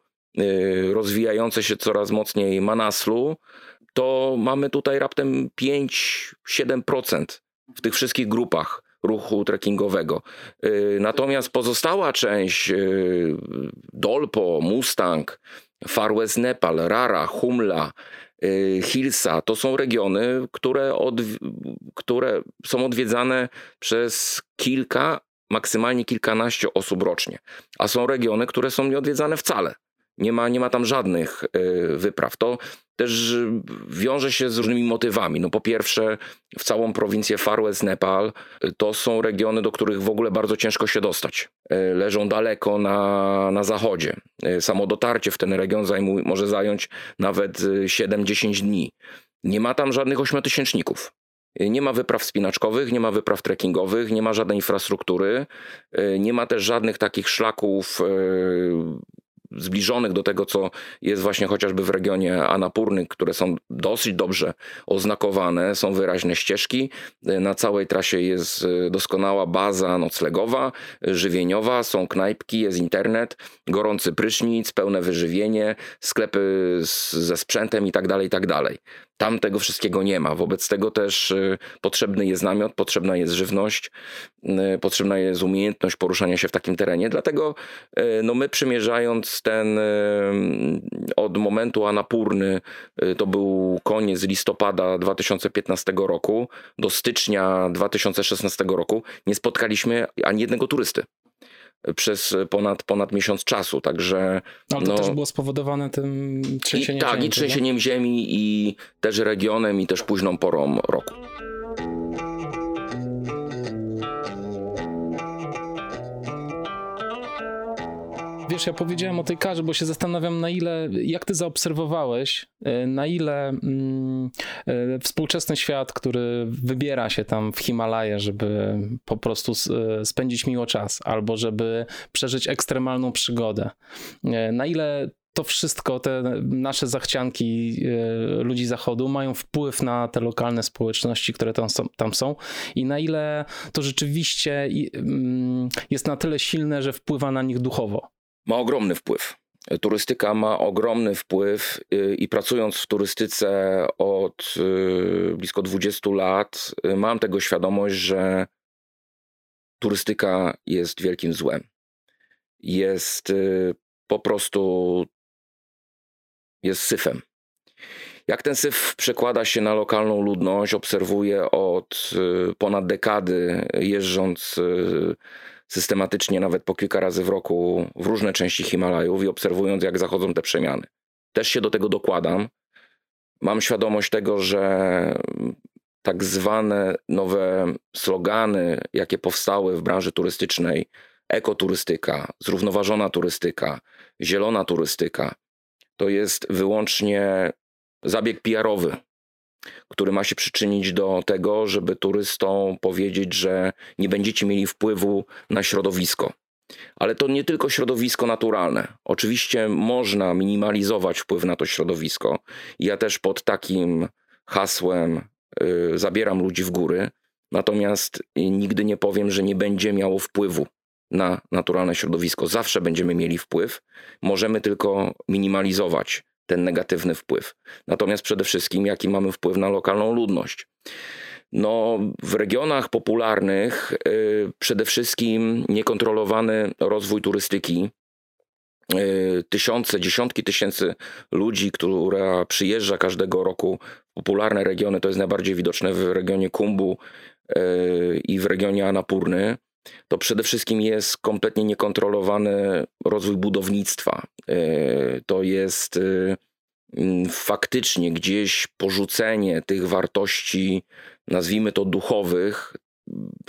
B: rozwijające się coraz mocniej Manaslu, to mamy tutaj raptem 5-7% w tych wszystkich grupach ruchu trekkingowego. Y, natomiast pozostała część y, Dolpo, Mustang, Far West Nepal, Rara, Humla, y, Hilsa to są regiony, które, które są odwiedzane przez kilka, maksymalnie kilkanaście osób rocznie. A są regiony, które są nieodwiedzane wcale. Nie ma, nie ma tam żadnych wypraw. To też wiąże się z różnymi motywami. No po pierwsze, w całą prowincję Far West Nepal to są regiony, do których w ogóle bardzo ciężko się dostać. E, leżą daleko na, na zachodzie. Samo dotarcie w ten region zajmuj, może zająć nawet 7-10 dni. Nie ma tam żadnych ośmiotysięczników. Nie ma wypraw spinaczkowych, nie ma wypraw trekkingowych, nie ma żadnej infrastruktury, nie ma też żadnych takich szlaków zbliżonych do tego, co jest właśnie chociażby w regionie Anapurny, które są dosyć dobrze oznakowane, są wyraźne ścieżki. Na całej trasie jest e, doskonała baza noclegowa, żywieniowa, są knajpki, jest internet, gorący prysznic, pełne wyżywienie, sklepy z, ze sprzętem i tak Tam tego wszystkiego nie ma. Wobec tego też y, potrzebny jest namiot, potrzebna jest żywność, y, potrzebna jest umiejętność poruszania się w takim terenie. Dlatego y, no my przymierzając ten od momentu Anapurny, to był koniec listopada 2015 roku, do stycznia 2016 roku, nie spotkaliśmy ani jednego turysty przez ponad, ponad miesiąc czasu, także...
A: Ale to no, też było spowodowane tym trzęsieniem
B: i, tak,
A: ziemi.
B: Tak, i trzęsieniem ziemi i też regionem i też późną porą roku.
A: Wiesz, ja powiedziałem o tej karze, bo się zastanawiam, na ile, jak ty zaobserwowałeś, e, na ile mm, e, współczesny świat, który wybiera się tam w Himalaje, żeby po prostu e, spędzić miło czas, albo żeby przeżyć ekstremalną przygodę, na ile to wszystko, te nasze zachcianki ludzi zachodu mają wpływ na te lokalne społeczności, które tam są, tam są? I na ile to rzeczywiście mm, jest na tyle silne, że wpływa na nich duchowo
B: ma ogromny wpływ. Turystyka ma ogromny wpływ y, i pracując w turystyce od y, blisko 20 lat, y, mam tego świadomość, że turystyka jest wielkim złem. Jest po prostu jest syfem. Jak ten syf przekłada się na lokalną ludność, obserwuję od ponad dekady, jeżdżąc systematycznie, nawet po kilka razy w roku, w różne części Himalajów i obserwując, jak zachodzą te przemiany. Też się do tego dokładam. Mam świadomość tego, że tak zwane nowe slogany, jakie powstały w branży turystycznej, ekoturystyka, zrównoważona turystyka, zielona turystyka, to jest wyłącznie zabieg PR-owy który ma się przyczynić do tego, żeby turystom powiedzieć, że nie będziecie mieli wpływu na środowisko. Ale to nie tylko środowisko naturalne. Oczywiście można minimalizować wpływ na to środowisko. Ja też pod takim hasłem y, zabieram ludzi w góry, natomiast nigdy nie powiem, że nie będzie miało wpływu na naturalne środowisko. Zawsze będziemy mieli wpływ, możemy tylko minimalizować ten negatywny wpływ. Natomiast przede wszystkim, jaki mamy wpływ na lokalną ludność. No, w regionach popularnych y, przede wszystkim niekontrolowany rozwój turystyki. Y, tysiące, dziesiątki tysięcy ludzi, która przyjeżdża każdego roku w popularne regiony, to jest najbardziej widoczne w regionie Kumbu y, i w regionie Anapurny to przede wszystkim jest kompletnie niekontrolowany rozwój budownictwa. E, to jest e, faktycznie gdzieś porzucenie tych wartości, nazwijmy to duchowych,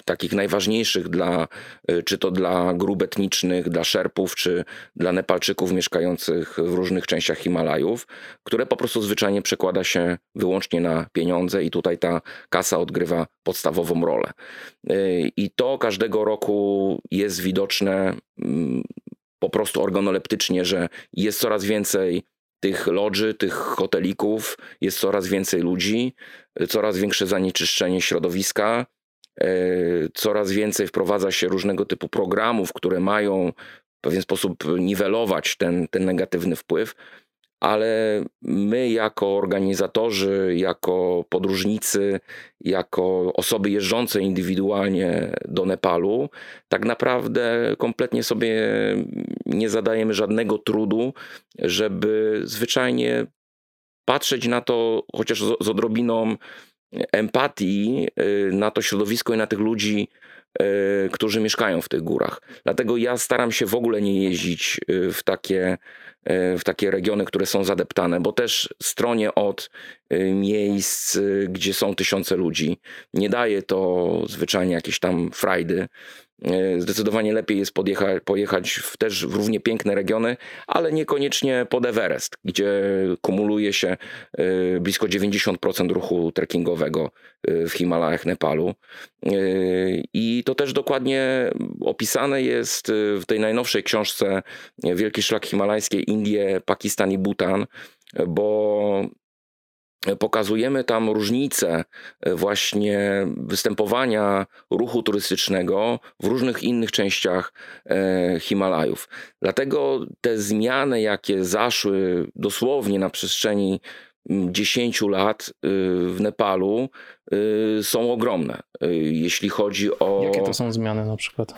B: takich najważniejszych dla, y, czy to dla grup etnicznych, dla Szerpów, czy dla Nepalczyków mieszkających w różnych częściach Himalajów, które po prostu zwyczajnie przekłada się wyłącznie na pieniądze i tutaj ta kasa odgrywa podstawową rolę. Y, I to każdego roku jest widoczne mm, po prostu organoleptycznie, że jest coraz więcej tych lodży, tych hotelików, jest coraz więcej ludzi, coraz większe zanieczyszczenie środowiska, coraz więcej wprowadza się różnego typu programów, które mają w pewien sposób niwelować ten, ten negatywny wpływ, ale my, jako organizatorzy, jako podróżnicy, jako osoby jeżdżące indywidualnie do Nepalu, tak naprawdę kompletnie sobie nie zadajemy żadnego trudu, żeby zwyczajnie patrzeć na to chociaż z, z odrobiną empatii y, na to środowisko i na tych ludzi, y, którzy mieszkają w tych górach. Dlatego ja staram się w ogóle nie jeździć y, w takie, w takie regiony, które są zadeptane, bo też stronie od miejsc, gdzie są tysiące ludzi. Nie daje to zwyczajnie jakieś tam frajdy. E, zdecydowanie lepiej jest podjechać, pojechać w też w równie piękne regiony, ale niekoniecznie pod Everest, gdzie kumuluje się e, blisko 90% ruchu trekkingowego e, w Himalajach Nepalu. I to też dokładnie opisane jest w tej najnowszej książce Wielki Szlak Himalajski Indie, Pakistan i Bhutan, bo pokazujemy tam różnice e, właśnie występowania ruchu turystycznego w różnych innych częściach e, Himalajów. Dlatego te zmiany, jakie zaszły dosłownie na przestrzeni 10 lat y, w Nepalu y, są ogromne. Y, jeśli chodzi o.
A: Jakie to są zmiany na przykład?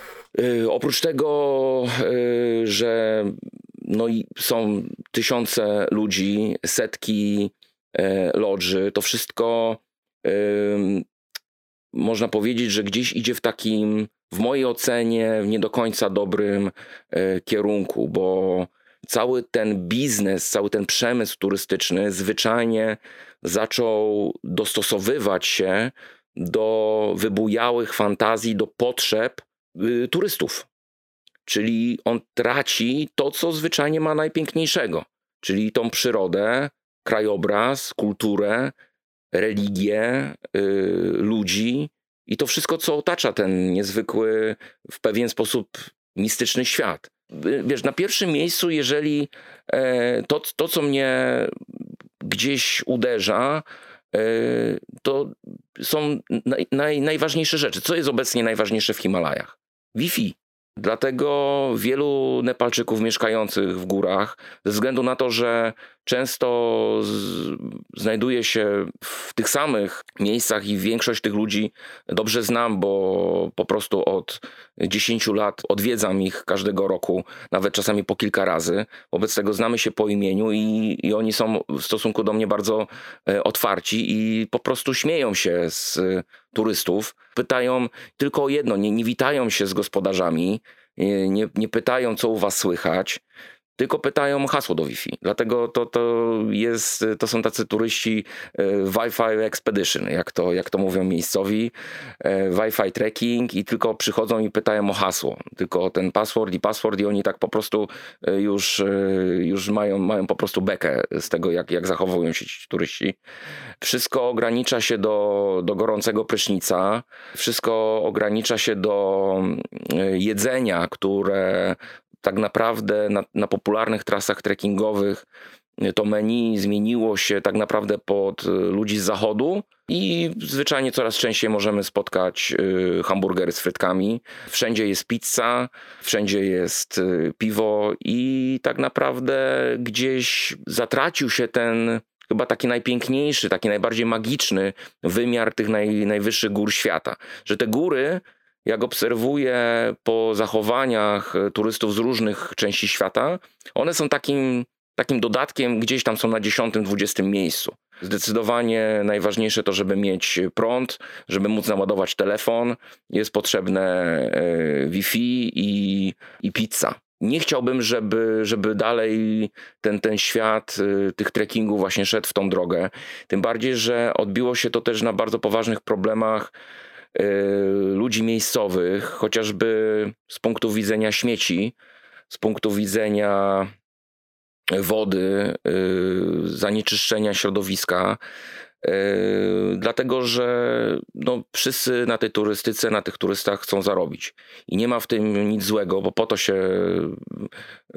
B: Oprócz tego, że no i są tysiące ludzi, setki lodży, to wszystko można powiedzieć, że gdzieś idzie w takim, w mojej ocenie, w nie do końca dobrym e, kierunku, bo cały ten biznes, cały ten przemysł turystyczny zwyczajnie zaczął dostosowywać się do wybujałych fantazji, do potrzeb y, turystów. Czyli on traci to, co zwyczajnie ma najpiękniejszego, czyli tą przyrodę, krajobraz, kulturę, religię, y, ludzi i to wszystko, co otacza ten niezwykły, w pewien sposób mistyczny świat. Wiesz, na pierwszym miejscu, jeżeli e, to, to co mnie gdzieś uderza, e, to są naj, naj, najważniejsze rzeczy. Co jest obecnie najważniejsze w Himalajach? Wi-Fi. Dlatego wielu Nepalczyków mieszkających w górach, ze względu na to, że często z, znajduje się w tych samych miejscach i większość tych ludzi dobrze znam, bo po prostu od 10 lat odwiedzam ich każdego roku, nawet czasami po kilka razy. Wobec tego znamy się po imieniu i, i oni są w stosunku do mnie bardzo e, otwarci i po prostu śmieją się z turystów. Pytają tylko o jedno, nie, nie witają się z gospodarzami, nie, nie pytają, co u was słychać tylko pytają hasło do Wi-Fi. Dlatego to, to, jest, to są tacy turyści e, Wi-Fi Expedition, jak to, jak to mówią miejscowi. E, Wi-Fi tracking i tylko przychodzą i pytają o hasło. Tylko ten password i password i oni tak po prostu e, już, już mają, mają po prostu bekę z tego, jak, jak zachowują się ci turyści. Wszystko ogranicza się do, do gorącego prysznica. Wszystko ogranicza się do jedzenia, które tak naprawdę na, na popularnych trasach trekkingowych y, to menu zmieniło się tak naprawdę pod y, ludzi z zachodu i zwyczajnie coraz częściej możemy spotkać y, hamburgery z frytkami. Wszędzie jest pizza, wszędzie jest piwo i tak naprawdę gdzieś zatracił się ten chyba taki najpiękniejszy, taki najbardziej magiczny wymiar tych naj, najwyższych gór świata. Że te góry jak obserwuję po zachowaniach turystów z różnych części świata, one są takim, takim dodatkiem, gdzieś tam są na 10-20 miejscu. Zdecydowanie najważniejsze to, żeby mieć prąd, żeby móc naładować telefon, jest potrzebne e, Wi-Fi i, i pizza. Nie chciałbym, żeby, żeby dalej ten, ten świat e, tych trekkingów właśnie szedł w tą drogę. Tym bardziej, że odbiło się to też na bardzo poważnych problemach ludzi miejscowych, chociażby z punktu widzenia śmieci, z punktu widzenia wody, y, zanieczyszczenia środowiska. Yy, dlatego, że no, wszyscy na tej turystyce, na tych turystach chcą zarobić. I nie ma w tym nic złego, bo po to się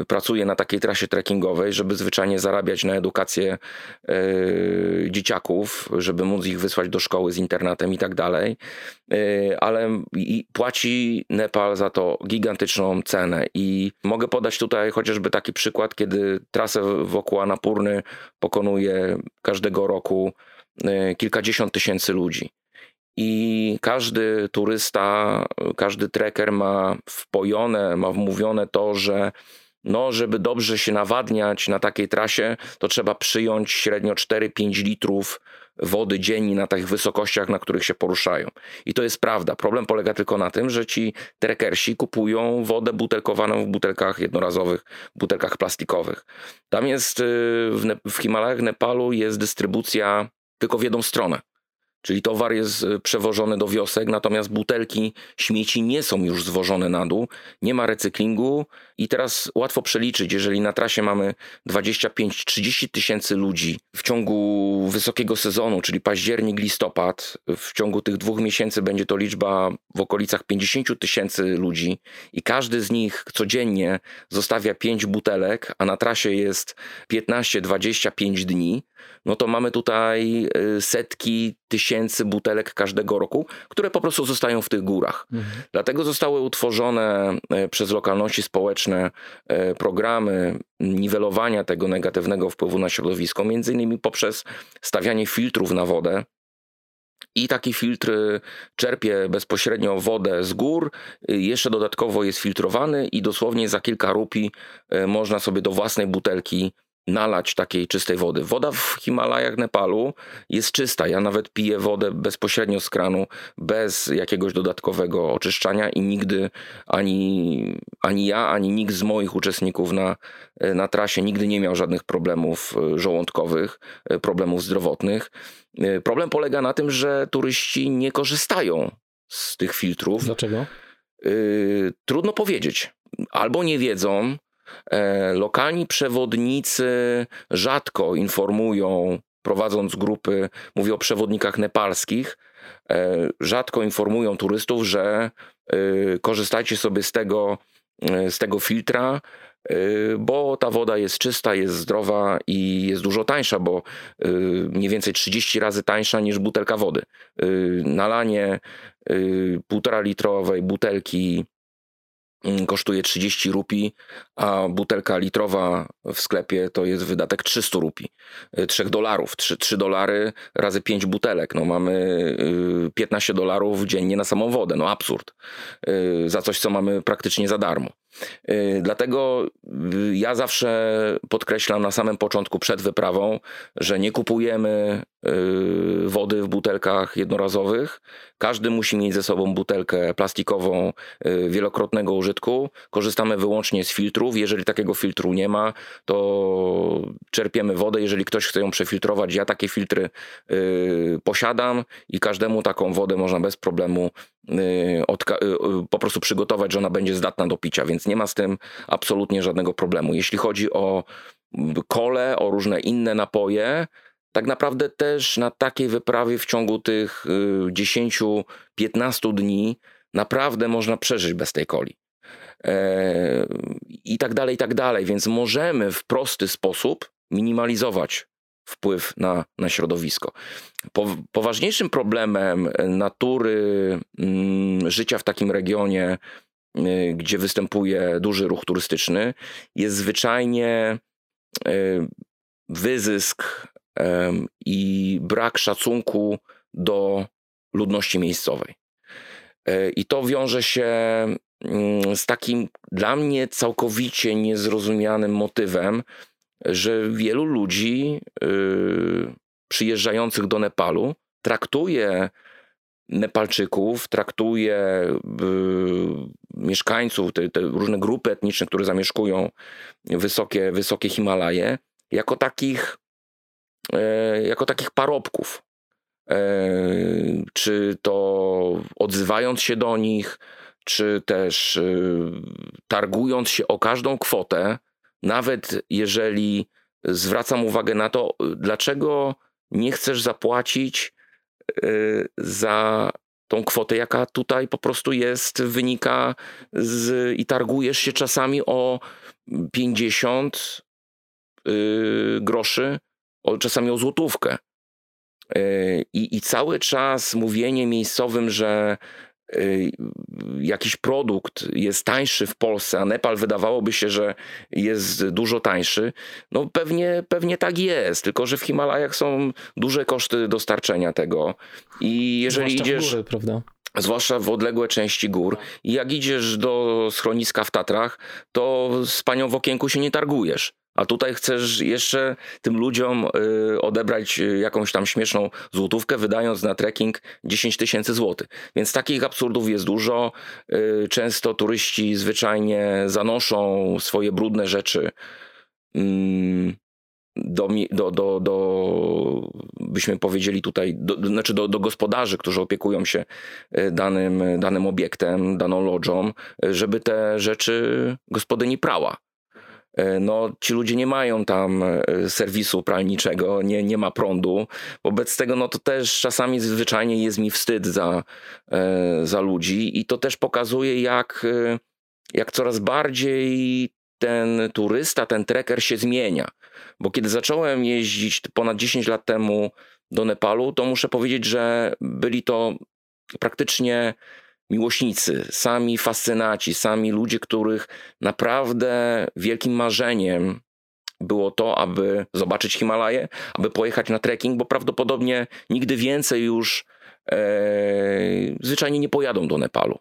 B: pracuje na takiej trasie trekkingowej, żeby zwyczajnie zarabiać na edukację yy, dzieciaków, żeby móc ich wysłać do szkoły z internetem i tak dalej. Yy, ale i płaci Nepal za to gigantyczną cenę. I mogę podać tutaj chociażby taki przykład, kiedy trasę wokół Anapurny pokonuje każdego roku kilkadziesiąt tysięcy ludzi. I każdy turysta, każdy trekker ma wpojone, ma wmówione to, że no, żeby dobrze się nawadniać na takiej trasie, to trzeba przyjąć średnio 4-5 litrów wody dziennie na tych wysokościach, na których się poruszają. I to jest prawda. Problem polega tylko na tym, że ci trekersi kupują wodę butelkowaną w butelkach jednorazowych, butelkach plastikowych. Tam jest y, w, w Himalajach Nepalu jest dystrybucja tylko w jedną stronę. Czyli towar jest y, przewożony do wiosek, natomiast butelki śmieci nie są już zwożone na dół, nie ma recyklingu i teraz łatwo przeliczyć, jeżeli na trasie mamy 25-30 tysięcy ludzi w ciągu wysokiego sezonu, czyli październik, listopad, w ciągu tych dwóch miesięcy będzie to liczba w okolicach 50 tysięcy ludzi i każdy z nich codziennie zostawia 5 butelek, a na trasie jest 15-25 dni, no to mamy tutaj y, setki tysięcy butelek każdego roku, które po prostu zostają w tych górach. Mhm. Dlatego zostały utworzone y, przez lokalności społeczne y, programy niwelowania tego negatywnego wpływu na środowisko, między innymi poprzez stawianie filtrów na wodę, i taki filtr czerpie bezpośrednio wodę z gór, jeszcze dodatkowo jest filtrowany i dosłownie za kilka rupi można sobie do własnej butelki nalać takiej czystej wody. Woda w Himalajach Nepalu jest czysta. Ja nawet piję wodę bezpośrednio z kranu, bez jakiegoś dodatkowego oczyszczania i nigdy ani, ani ja, ani nikt z moich uczestników na, na trasie nigdy nie miał żadnych problemów e, żołądkowych, e, problemów zdrowotnych. E, problem polega na tym, że turyści nie korzystają z tych filtrów.
A: Dlaczego?
B: Trudno powiedzieć. Albo nie wiedzą, lokalni przewodnicy rzadko informują, prowadząc grupy, mówię o przewodnikach nepalskich, e, rzadko informują turystów, że e, korzystajcie sobie z tego, z tego filtra, bo ta woda jest czysta, jest zdrowa i jest dużo tańsza, bo mniej więcej 30 razy tańsza niż butelka wody. Nalanie półtora litrowej butelki kosztuje 30 rupi, a butelka litrowa w sklepie to jest wydatek 300 rupi, 3 y, dolarów, 3, 3 dolary razy 5 butelek, no mamy 15 y, dolarów dziennie na samą wodę, no absurd, y, za coś co mamy praktycznie za darmo. Y, dlatego y, ja zawsze podkreślam na samym początku przed wyprawą, że nie kupujemy y, wody w butelkach jednorazowych. Każdy musi mieć ze sobą butelkę plastikową wielokrotnego użytku. Korzystamy wyłącznie z filtrów. Jeżeli takiego filtru nie ma, to czerpiemy wodę. Jeżeli ktoś chce ją przefiltrować, ja takie filtry posiadam i każdemu taką wodę można bez problemu po prostu przygotować, że ona będzie zdatna do picia, więc nie ma z tym absolutnie żadnego problemu. Jeśli chodzi o kole, o różne inne napoje, tak naprawdę też na takiej wyprawie w ciągu tych 10-15 y, dni naprawdę można przeżyć bez tej coli. E, I tak dalej, i tak dalej. Więc możemy w prosty sposób minimalizować wpływ na, na środowisko. Po, poważniejszym problemem natury mm, życia w takim regionie Y, gdzie występuje duży ruch turystyczny, jest zwyczajnie y, wyzysk i brak szacunku do ludności miejscowej. Y, I to wiąże się mm, z takim dla mnie całkowicie niezrozumianym motywem, że wielu ludzi przyjeżdżających do Nepalu traktuje Nepalczyków, traktuje mieszkańców, te, te, różne grupy etniczne, które zamieszkują wysokie, wysokie Himalaje, jako takich, e, jako takich parobków. E, czy to odzywając się do nich, czy też e, targując się o każdą kwotę, nawet jeżeli zwracam uwagę na to, dlaczego nie chcesz zapłacić za tą kwotę, jaka tutaj po prostu jest, wynika z, i targujesz się czasami o 50 yy, groszy, czasami o złotówkę. Yy, I, I cały czas mówienie miejscowym, że Y, jakiś produkt jest tańszy w Polsce, a Nepal wydawałoby się, że jest dużo tańszy, no pewnie, pewnie tak jest, tylko że w Himalajach są duże koszty dostarczenia tego i jeżeli
A: Zwłaszcza
B: idziesz...
A: Góry, prawda?
B: zwłaszcza w odległe części gór. I jak idziesz do schroniska w Tatrach, to z panią w okienku się nie targujesz. A tutaj chcesz jeszcze tym ludziom y, odebrać y, jakąś tam śmieszną złotówkę, wydając na trekking 10 tysięcy złotych. Więc takich absurdów jest dużo. Y, często turyści zwyczajnie zanoszą swoje brudne rzeczy mm, do, do, do, do byśmy powiedzieli tutaj, do, znaczy do, do gospodarzy, którzy opiekują się danym, danym obiektem, daną lodżą, żeby te rzeczy gospodyni prała. E, no, ci ludzie nie mają tam serwisu pralniczego, nie, nie ma prądu. Wobec tego, no to też czasami zwyczajnie jest mi wstyd za, za ludzi i to też pokazuje, jak, jak coraz bardziej ten turysta, ten trekker się zmienia. Bo kiedy zacząłem jeździć ponad 10 lat temu do Nepalu, to muszę powiedzieć, że byli to praktycznie miłośnicy, sami fascynaci, sami ludzie, których naprawdę wielkim marzeniem było to, aby zobaczyć Himalaje, aby pojechać na trekking, bo prawdopodobnie nigdy więcej już e, zwyczajnie nie pojadą do Nepalu.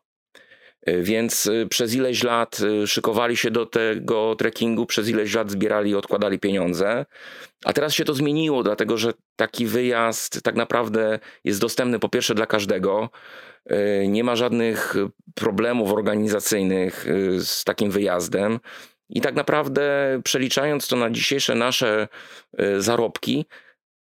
B: Więc e, przez ileś lat e, szykowali się do tego trekkingu, przez ileś lat zbierali i odkładali pieniądze. A teraz się to zmieniło, dlatego że taki wyjazd tak naprawdę jest dostępny po pierwsze dla każdego. Nie ma żadnych problemów organizacyjnych z takim wyjazdem. I tak naprawdę przeliczając to na dzisiejsze nasze zarobki,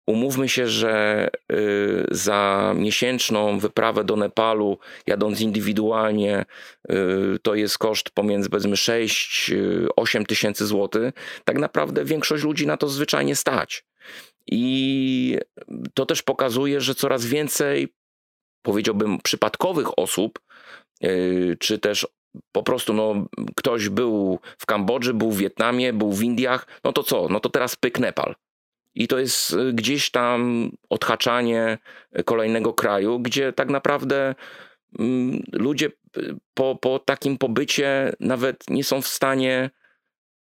B: Umówmy się, że y, za miesięczną wyprawę do Nepalu, jadąc indywidualnie, y, to jest koszt pomiędzy powiedzmy 6-8 y, tysięcy złotych. Tak naprawdę większość ludzi na to zwyczajnie stać. I to też pokazuje, że coraz więcej, powiedziałbym, przypadkowych osób, czy też po prostu no, ktoś był w Kambodży, był w Wietnamie, był w Indiach, no to co? No to teraz pyk Nepal. I to jest y, gdzieś tam odhaczanie kolejnego kraju, gdzie tak naprawdę mm, ludzie y, po, po takim pobycie nawet nie są w stanie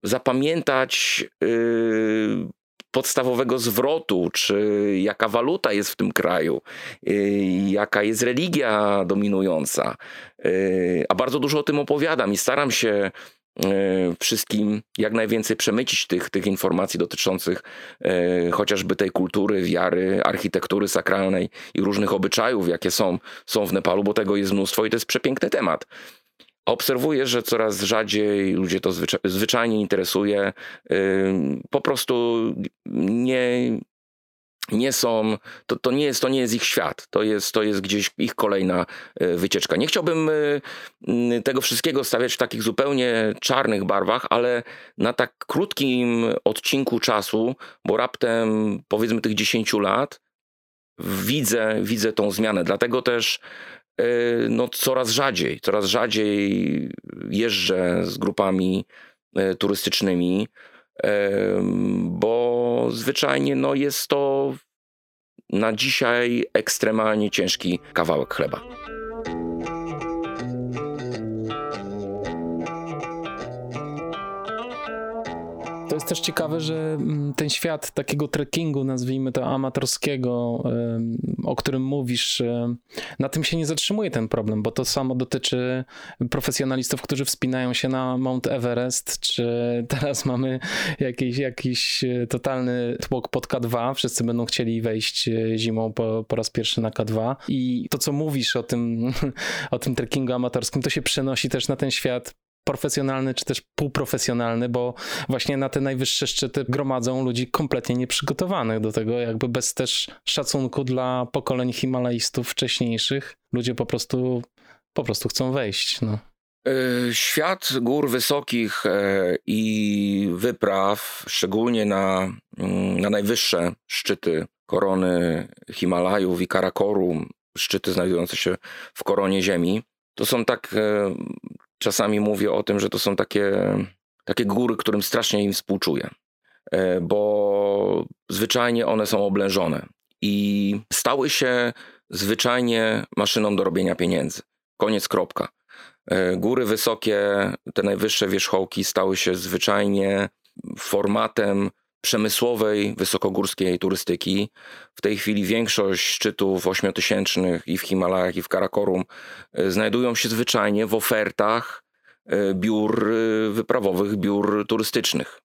B: zapamiętać yy, podstawowego zwrotu, czy jaka waluta jest w tym kraju, yy, jaka jest religia dominująca. Yy, a bardzo dużo o tym opowiadam i staram się E, wszystkim jak najwięcej przemycić tych, tych informacji dotyczących e, chociażby tej kultury, wiary, architektury sakralnej i różnych obyczajów, jakie są, są w Nepalu, bo tego jest mnóstwo i to jest przepiękny temat. Obserwuję, że coraz rzadziej ludzie to zwyczaj, zwyczajnie interesuje. E, po prostu nie, nie są, to, to, nie jest, to nie jest ich świat, to jest, to jest gdzieś ich kolejna e, wycieczka. Nie chciałbym e, tego wszystkiego stawiać w takich zupełnie czarnych barwach, ale na tak krótkim odcinku czasu, bo raptem powiedzmy tych 10 lat, widzę, widzę tą zmianę. Dlatego też e, no, coraz rzadziej, coraz rzadziej jeżdżę z grupami turystycznymi bo zwyczajnie no, jest to na dzisiaj ekstremalnie ciężki kawałek chleba.
A: To jest też ciekawe, że mm, ten świat takiego trekkingu, nazwijmy to amatorskiego, o którym mówisz, na tym się nie zatrzymuje ten problem, bo to samo dotyczy profesjonalistów, którzy wspinają się na Mount Everest, czy teraz mamy jakiś, jakiś e, totalny tłok pod K2, wszyscy będą chcieli wejść e, zimą po, po raz pierwszy na K2 i to, co mówisz o tym, o tym trekkingu amatorskim, to się przenosi też na ten świat profesjonalny czy też półprofesjonalny, bo właśnie na te najwyższe szczyty gromadzą ludzi kompletnie nieprzygotowanych do tego, jakby bez też szacunku dla pokoleń himalajstów wcześniejszych. Ludzie po prostu, po prostu chcą wejść. No.
B: E, świat gór wysokich e, i wypraw, szczególnie na, mm, na najwyższe szczyty korony Himalajów i Karakorum, szczyty znajdujące się w koronie Ziemi, to są tak e, czasami mówię o tym, że to są takie, takie góry, którym strasznie im współczuję, e, bo zwyczajnie one są oblężone i stały się zwyczajnie maszyną do robienia pieniędzy. Koniec, kropka. E, góry wysokie, te najwyższe wierzchołki stały się zwyczajnie formatem przemysłowej, wysokogórskiej turystyki. W tej chwili większość szczytów ośmiotysięcznych i w Himalajach, i w Karakorum e, znajdują się zwyczajnie w ofertach e, biur e, wyprawowych, biur turystycznych.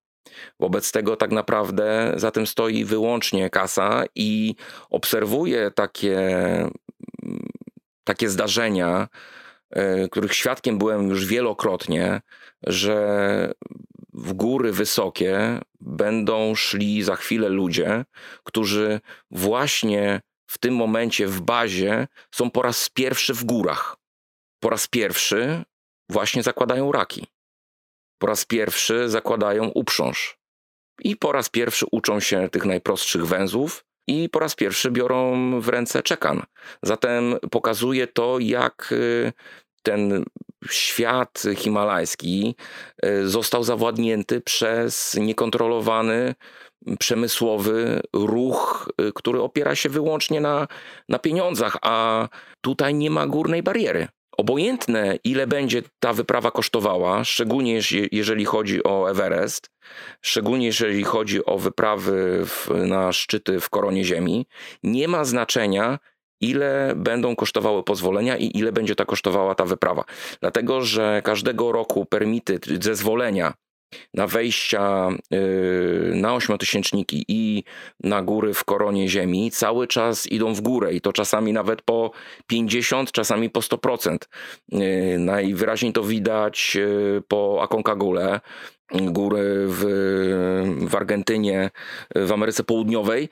B: Wobec tego tak naprawdę za tym stoi wyłącznie kasa i obserwuję takie, takie zdarzenia, których świadkiem byłem już wielokrotnie, że w góry wysokie będą szli za chwilę ludzie, którzy właśnie w tym momencie w bazie są po raz pierwszy w górach. Po raz pierwszy właśnie zakładają raki. Po raz pierwszy zakładają uprząż. I po raz pierwszy uczą się tych najprostszych węzłów i po raz pierwszy biorą w ręce czekan. Zatem pokazuje to, jak y, ten świat himalajski y, został zawładnięty przez niekontrolowany przemysłowy ruch, y, który opiera się wyłącznie na, na pieniądzach, a tutaj nie ma górnej bariery. Obojętne, ile będzie ta wyprawa kosztowała, szczególnie jeżeli chodzi o Everest, szczególnie jeżeli chodzi o wyprawy w, na szczyty w koronie Ziemi, nie ma znaczenia, ile będą kosztowały pozwolenia i ile będzie ta kosztowała ta wyprawa. Dlatego, że każdego roku permity, zezwolenia na wejścia y, na ośmiotysięczniki i na góry w koronie ziemi cały czas idą w górę i to czasami nawet po 50, czasami po 100%. Y, najwyraźniej to widać y, po Aconcagule, góry w, w Argentynie, w Ameryce Południowej,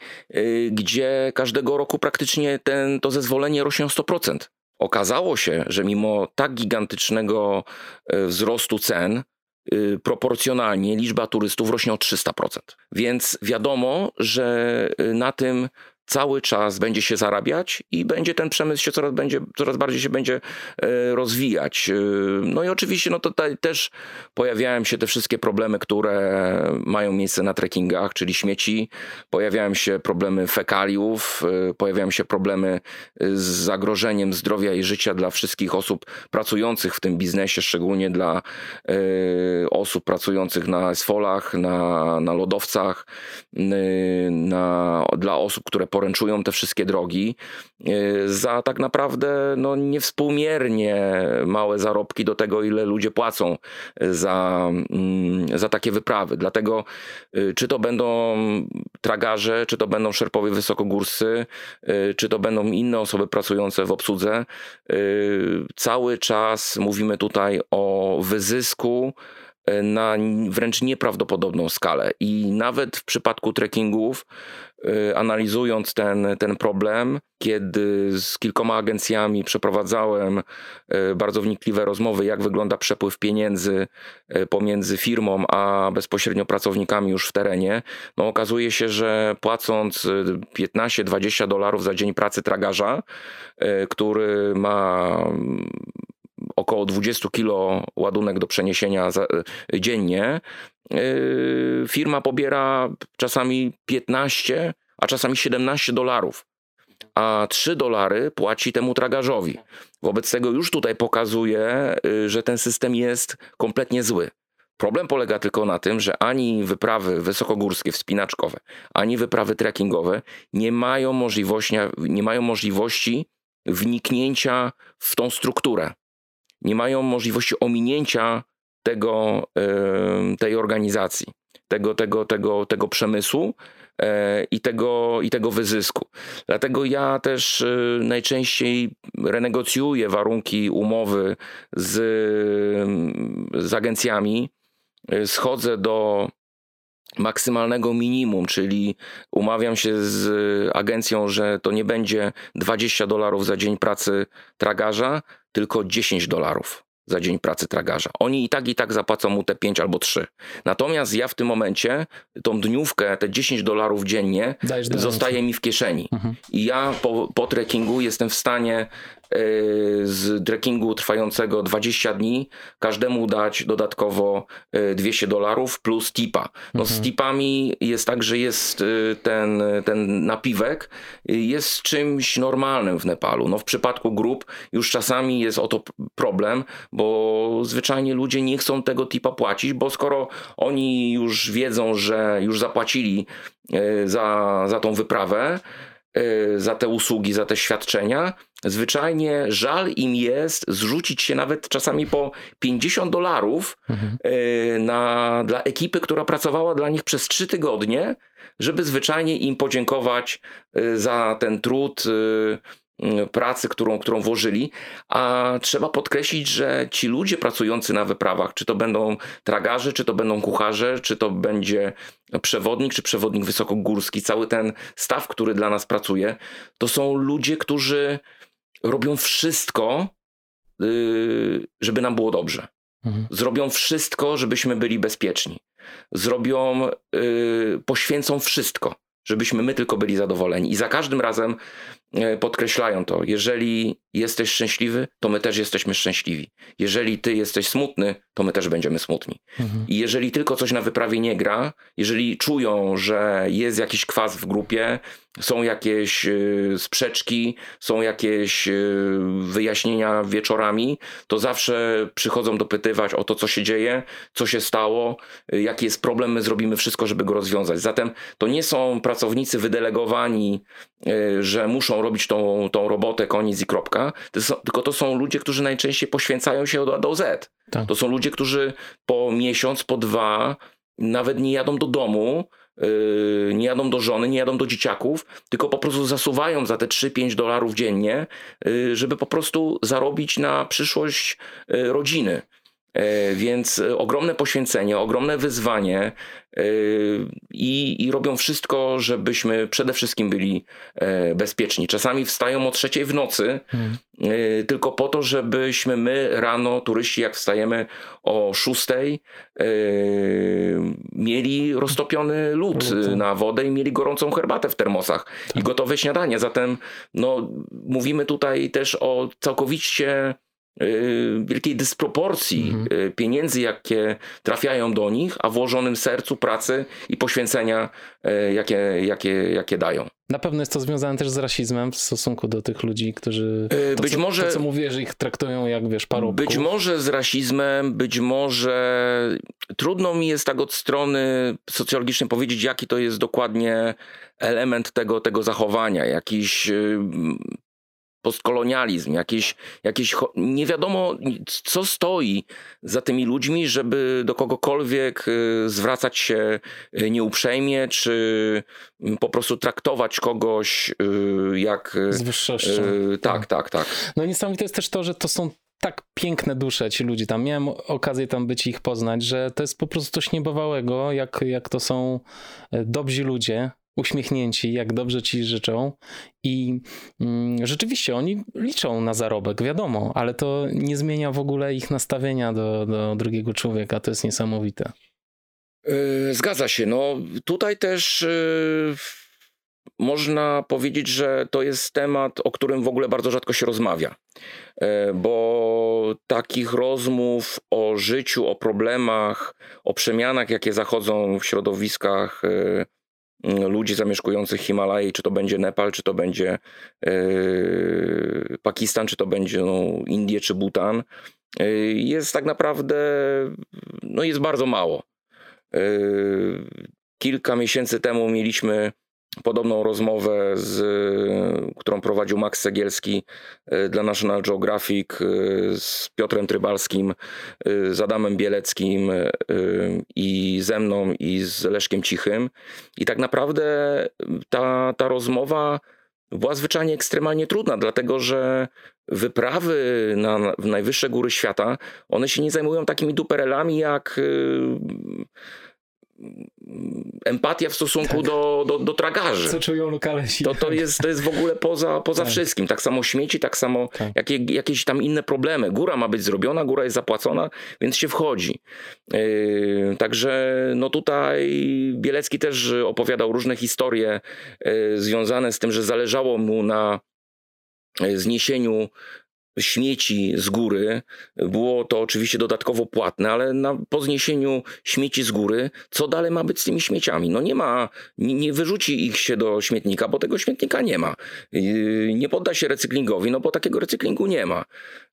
B: gdzie każdego roku praktycznie ten, to zezwolenie rośnie o 100%. Okazało się, że mimo tak gigantycznego wzrostu cen, Y, proporcjonalnie liczba turystów rośnie o 300%. Więc wiadomo, że y, na tym cały czas będzie się zarabiać i będzie ten przemysł się coraz, będzie, coraz bardziej się będzie e, rozwijać. E, no i oczywiście no tutaj też pojawiają się te wszystkie problemy, które mają miejsce na trekkingach, czyli śmieci, pojawiają się problemy fekaliów, e, pojawiają się problemy z zagrożeniem zdrowia i życia dla wszystkich osób pracujących w tym biznesie, szczególnie dla osób pracujących na esfolach, na, na lodowcach, na, dla osób, które poręczują te wszystkie drogi y, za tak naprawdę no, niewspółmiernie małe zarobki do tego, ile ludzie płacą za, mm, za takie wyprawy. Dlatego y, czy to będą tragarze, czy to będą szerpowie wysokogórscy, y, czy to będą inne osoby pracujące w obsłudze, cały czas mówimy tutaj o wyzysku na wręcz nieprawdopodobną skalę. I nawet w przypadku trekkingów Y, analizując ten, ten problem, kiedy z kilkoma agencjami przeprowadzałem y, bardzo wnikliwe rozmowy, jak wygląda przepływ pieniędzy pomiędzy firmą a bezpośrednio pracownikami już w terenie, no okazuje się, że płacąc 15-20 dolarów za dzień pracy tragarza, który ma około 20 kilo ładunek do przeniesienia za, dziennie, Yy, firma pobiera czasami 15, a czasami 17 dolarów, a 3 dolary płaci temu tragarzowi. Wobec tego już tutaj pokazuje, yy, że ten system jest kompletnie zły. Problem polega tylko na tym, że ani wyprawy wysokogórskie, wspinaczkowe, ani wyprawy trekkingowe nie mają możliwości, nie mają możliwości wniknięcia w tą strukturę. Nie mają możliwości ominięcia tego, tej organizacji, tego, tego, tego, tego przemysłu e, i tego, i tego wyzysku. Dlatego ja też e, najczęściej renegocjuję warunki umowy z, z agencjami, e, schodzę do maksymalnego minimum, czyli umawiam się z agencją, że to nie będzie 20 dolarów za dzień pracy tragarza, tylko 10 dolarów za dzień pracy tragarza. Oni i tak, i tak zapłacą mu te 5 albo 3. Natomiast ja w tym momencie tą dniówkę, te 10 dolarów dziennie zostaje mi w kieszeni. Mhm. I ja po, po trekkingu jestem w stanie z trekkingu trwającego 20 dni każdemu dać dodatkowo 200 e, dolarów plus tipa. No mhm. z tipami jest tak, że jest e, ten, ten napiwek jest czymś normalnym w Nepalu. No w przypadku grup już czasami jest o to problem, bo zwyczajnie ludzie nie chcą tego tipa płacić, bo skoro oni już wiedzą, że już zapłacili za, za tą wyprawę, za te usługi, za te świadczenia, zwyczajnie żal im jest zrzucić się nawet czasami po 50 dolarów mhm. Y, na, dla ekipy, która pracowała dla nich przez 3 tygodnie, żeby zwyczajnie im podziękować y, za ten trud mm, pracy, którą, którą włożyli, a trzeba podkreślić, że ci ludzie pracujący na wyprawach, czy to będą tragarze, czy to będą kucharze, czy to będzie przewodnik, czy przewodnik wysokogórski, cały ten staw, który dla nas pracuje, to są ludzie, którzy robią wszystko, y, żeby nam było dobrze. Mhm. Zrobią wszystko, żebyśmy byli bezpieczni. Zrobią, yy, poświęcą wszystko, żebyśmy my tylko byli zadowoleni. I za każdym razem E, podkreślają to. Jeżeli jesteś szczęśliwy, to my też jesteśmy szczęśliwi. Jeżeli ty jesteś smutny, to my też będziemy smutni. Mhm. I jeżeli tylko coś na wyprawie nie gra, jeżeli czują, że jest jakiś kwas w grupie, są jakieś y, sprzeczki, są jakieś y, wyjaśnienia wieczorami, to zawsze przychodzą dopytywać o to, co się dzieje, co się stało, y, jaki jest problem, my zrobimy wszystko, żeby go rozwiązać. Zatem to nie są pracownicy wydelegowani, że muszą robić tą, tą robotę, koniec i kropka, to są, tylko to są ludzie, którzy najczęściej poświęcają się od A do Z. Tak. To są ludzie, którzy po miesiąc, po dwa nawet nie jadą do domu, nie jadą do żony, nie jadą do dzieciaków, tylko po prostu zasuwają za te 3-5 dolarów dziennie, yy, żeby po prostu zarobić na przyszłość yy, rodziny. E, więc e, ogromne poświęcenie, ogromne wyzwanie e, i, i, robią wszystko, żebyśmy przede wszystkim byli bezpieczni. Czasami wstają o trzeciej w nocy hmm. tylko po to, żebyśmy my rano, turyści jak wstajemy o szóstej, mieli roztopiony lód na wodę i mieli gorącą herbatę w termosach tak. i gotowe śniadanie. Zatem no, mówimy tutaj też o całkowicie wielkiej dysproporcji mhm. Y, pieniędzy, jakie trafiają do nich, a włożonym sercu pracy i poświęcenia, y, jakie, jakie, jakie dają.
A: Na pewno jest to związane też z rasizmem w stosunku do tych ludzi, którzy. To, być co, może. To, co mówię, że ich traktują jak wiesz, parobków.
B: Być może z rasizmem, być może. Trudno mi jest tak od strony socjologicznej powiedzieć, jaki to jest dokładnie element tego, tego zachowania. Jakiś postkolonializm, jakieś, jakieś nie wiadomo co stoi za tymi ludźmi, żeby do kogokolwiek y, zwracać się y, nieuprzejmie, czy mm, po prostu traktować kogoś y, jak...
A: Z wyższością.
B: Tak, tak, tak.
A: No niesamowite jest też to, że to są tak piękne dusze ci ludzie tam. Miałem okazję tam być i ich poznać, że to jest po prostu coś niebawałego, jak, jak to są e, dobrzy ludzie, uśmiechnięci, jak dobrze ci życzą. I mm, rzeczywiście oni liczą na zarobek, wiadomo, ale to nie zmienia w ogóle ich nastawienia do, do drugiego człowieka. To jest niesamowite.
B: Yy, zgadza się. No tutaj też. Yy można powiedzieć, że to jest temat, o którym w ogóle bardzo rzadko się rozmawia, e, bo takich rozmów o życiu, o problemach, o przemianach, jakie zachodzą w środowiskach e, ludzi zamieszkujących Himalaje, czy to będzie Nepal, czy to będzie yy, Pakistan, czy to będzie no, Indie, czy Bhutan, yy, jest tak naprawdę, no jest bardzo mało. Yy, kilka miesięcy temu mieliśmy podobną rozmowę, z, którą prowadził Max Segielski e, dla National Geographic e, z Piotrem Trybalskim, z Adamem Bieleckim i ze mną i z Leszkiem Cichym. I tak naprawdę ta, ta rozmowa była zwyczajnie ekstremalnie trudna, dlatego że wyprawy na, najwyższe góry świata, one się nie zajmują takimi duperelami jak empatia w stosunku tak. do, do, do tragarzy.
A: Co czują lokalesi.
B: To, to, jest, to jest w ogóle poza, poza tak. wszystkim. Tak samo śmieci, tak samo tak. Jakie, jakieś tam inne problemy. Góra ma być zrobiona, góra jest zapłacona, więc się wchodzi. Yy, także no tutaj Bielecki też opowiadał różne historie yy, związane z tym, że zależało mu na yy, zniesieniu śmieci z góry. Było to oczywiście dodatkowo płatne, ale na, po zniesieniu śmieci z góry, co dalej ma być z tymi śmieciami? No nie ma, nie, nie wyrzuci ich się do śmietnika, bo tego śmietnika nie ma. Yy, nie podda się recyklingowi, no bo takiego recyklingu nie ma.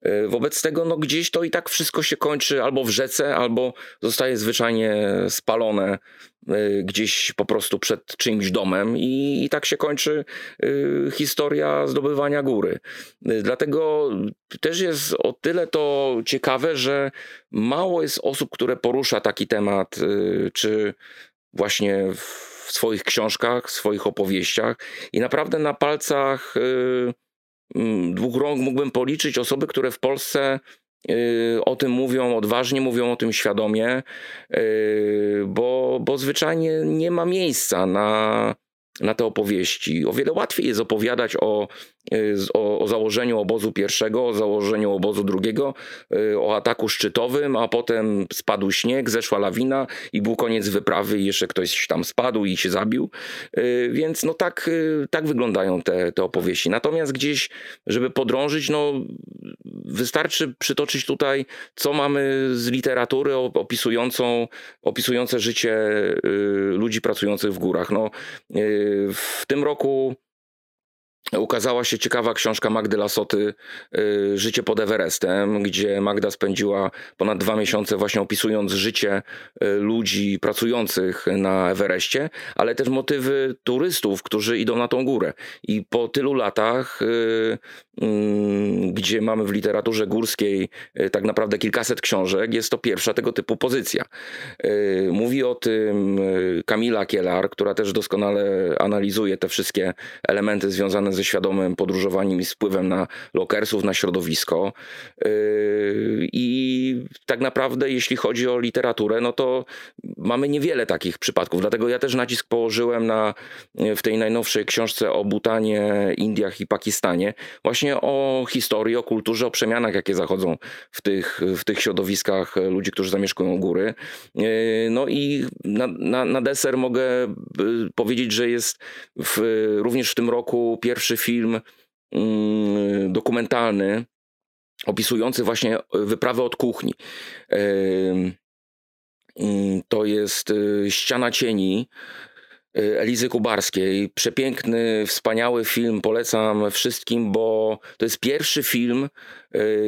B: Yy, wobec tego no gdzieś to i tak wszystko się kończy albo w rzece, albo zostaje zwyczajnie spalone gdzieś po prostu przed czyimś domem i, i tak się kończy y, historia zdobywania góry. Y, dlatego też jest o tyle to ciekawe, że mało jest osób, które porusza taki temat, czy właśnie w swoich książkach, w swoich opowieściach i naprawdę na palcach mm, dwóch rąk mógłbym policzyć osoby, które w Polsce y, o tym mówią odważnie, mówią o tym świadomie, y, bo, bo zwyczajnie nie ma miejsca na, na te opowieści. O wiele łatwiej jest opowiadać o Y, o, o, założeniu obozu pierwszego, o założeniu obozu drugiego, y, o ataku szczytowym, a potem spadł śnieg, zeszła lawina i był koniec wyprawy i jeszcze ktoś tam spadł i się zabił. Y, więc no tak, tak wyglądają te, te opowieści. Natomiast gdzieś, żeby podrążyć, no wystarczy przytoczyć tutaj, co mamy z literatury opisującą, opisujące życie ludzi pracujących w górach. No, w tym roku ukazała się ciekawa książka Magdy Lasoty y, Życie pod Everestem, gdzie Magda spędziła ponad dwa miesiące właśnie opisując życie y, ludzi pracujących na Everestie, ale też motywy turystów, którzy idą na tą górę. I po tylu latach, y, mm, gdzie mamy w literaturze górskiej tak naprawdę kilkaset książek, jest to pierwsza tego typu pozycja. Mówi o tym Kamila Kielar, która też doskonale analizuje te wszystkie elementy związane ze świadomym podróżowaniem i wpływem na lokersów, na środowisko. Yy, I tak naprawdę, jeśli chodzi o literaturę, no to mamy niewiele takich przypadków. Dlatego ja też nacisk położyłem na, w tej najnowszej książce o Butanie, Indiach i Pakistanie, właśnie o historii, o kulturze, o przemianach, jakie zachodzą w tych, w tych środowiskach ludzi, którzy zamieszkują góry. Yy, no i na, na, na deser mogę yy, powiedzieć, że jest w, również w tym roku pierwszy pierwszy film mm, dokumentalny opisujący właśnie wyprawę od kuchni. Mm, to jest y, Ściana Cieni y, Elizy Kubarskiej. Przepiękny, wspaniały film, polecam wszystkim, bo to jest pierwszy film,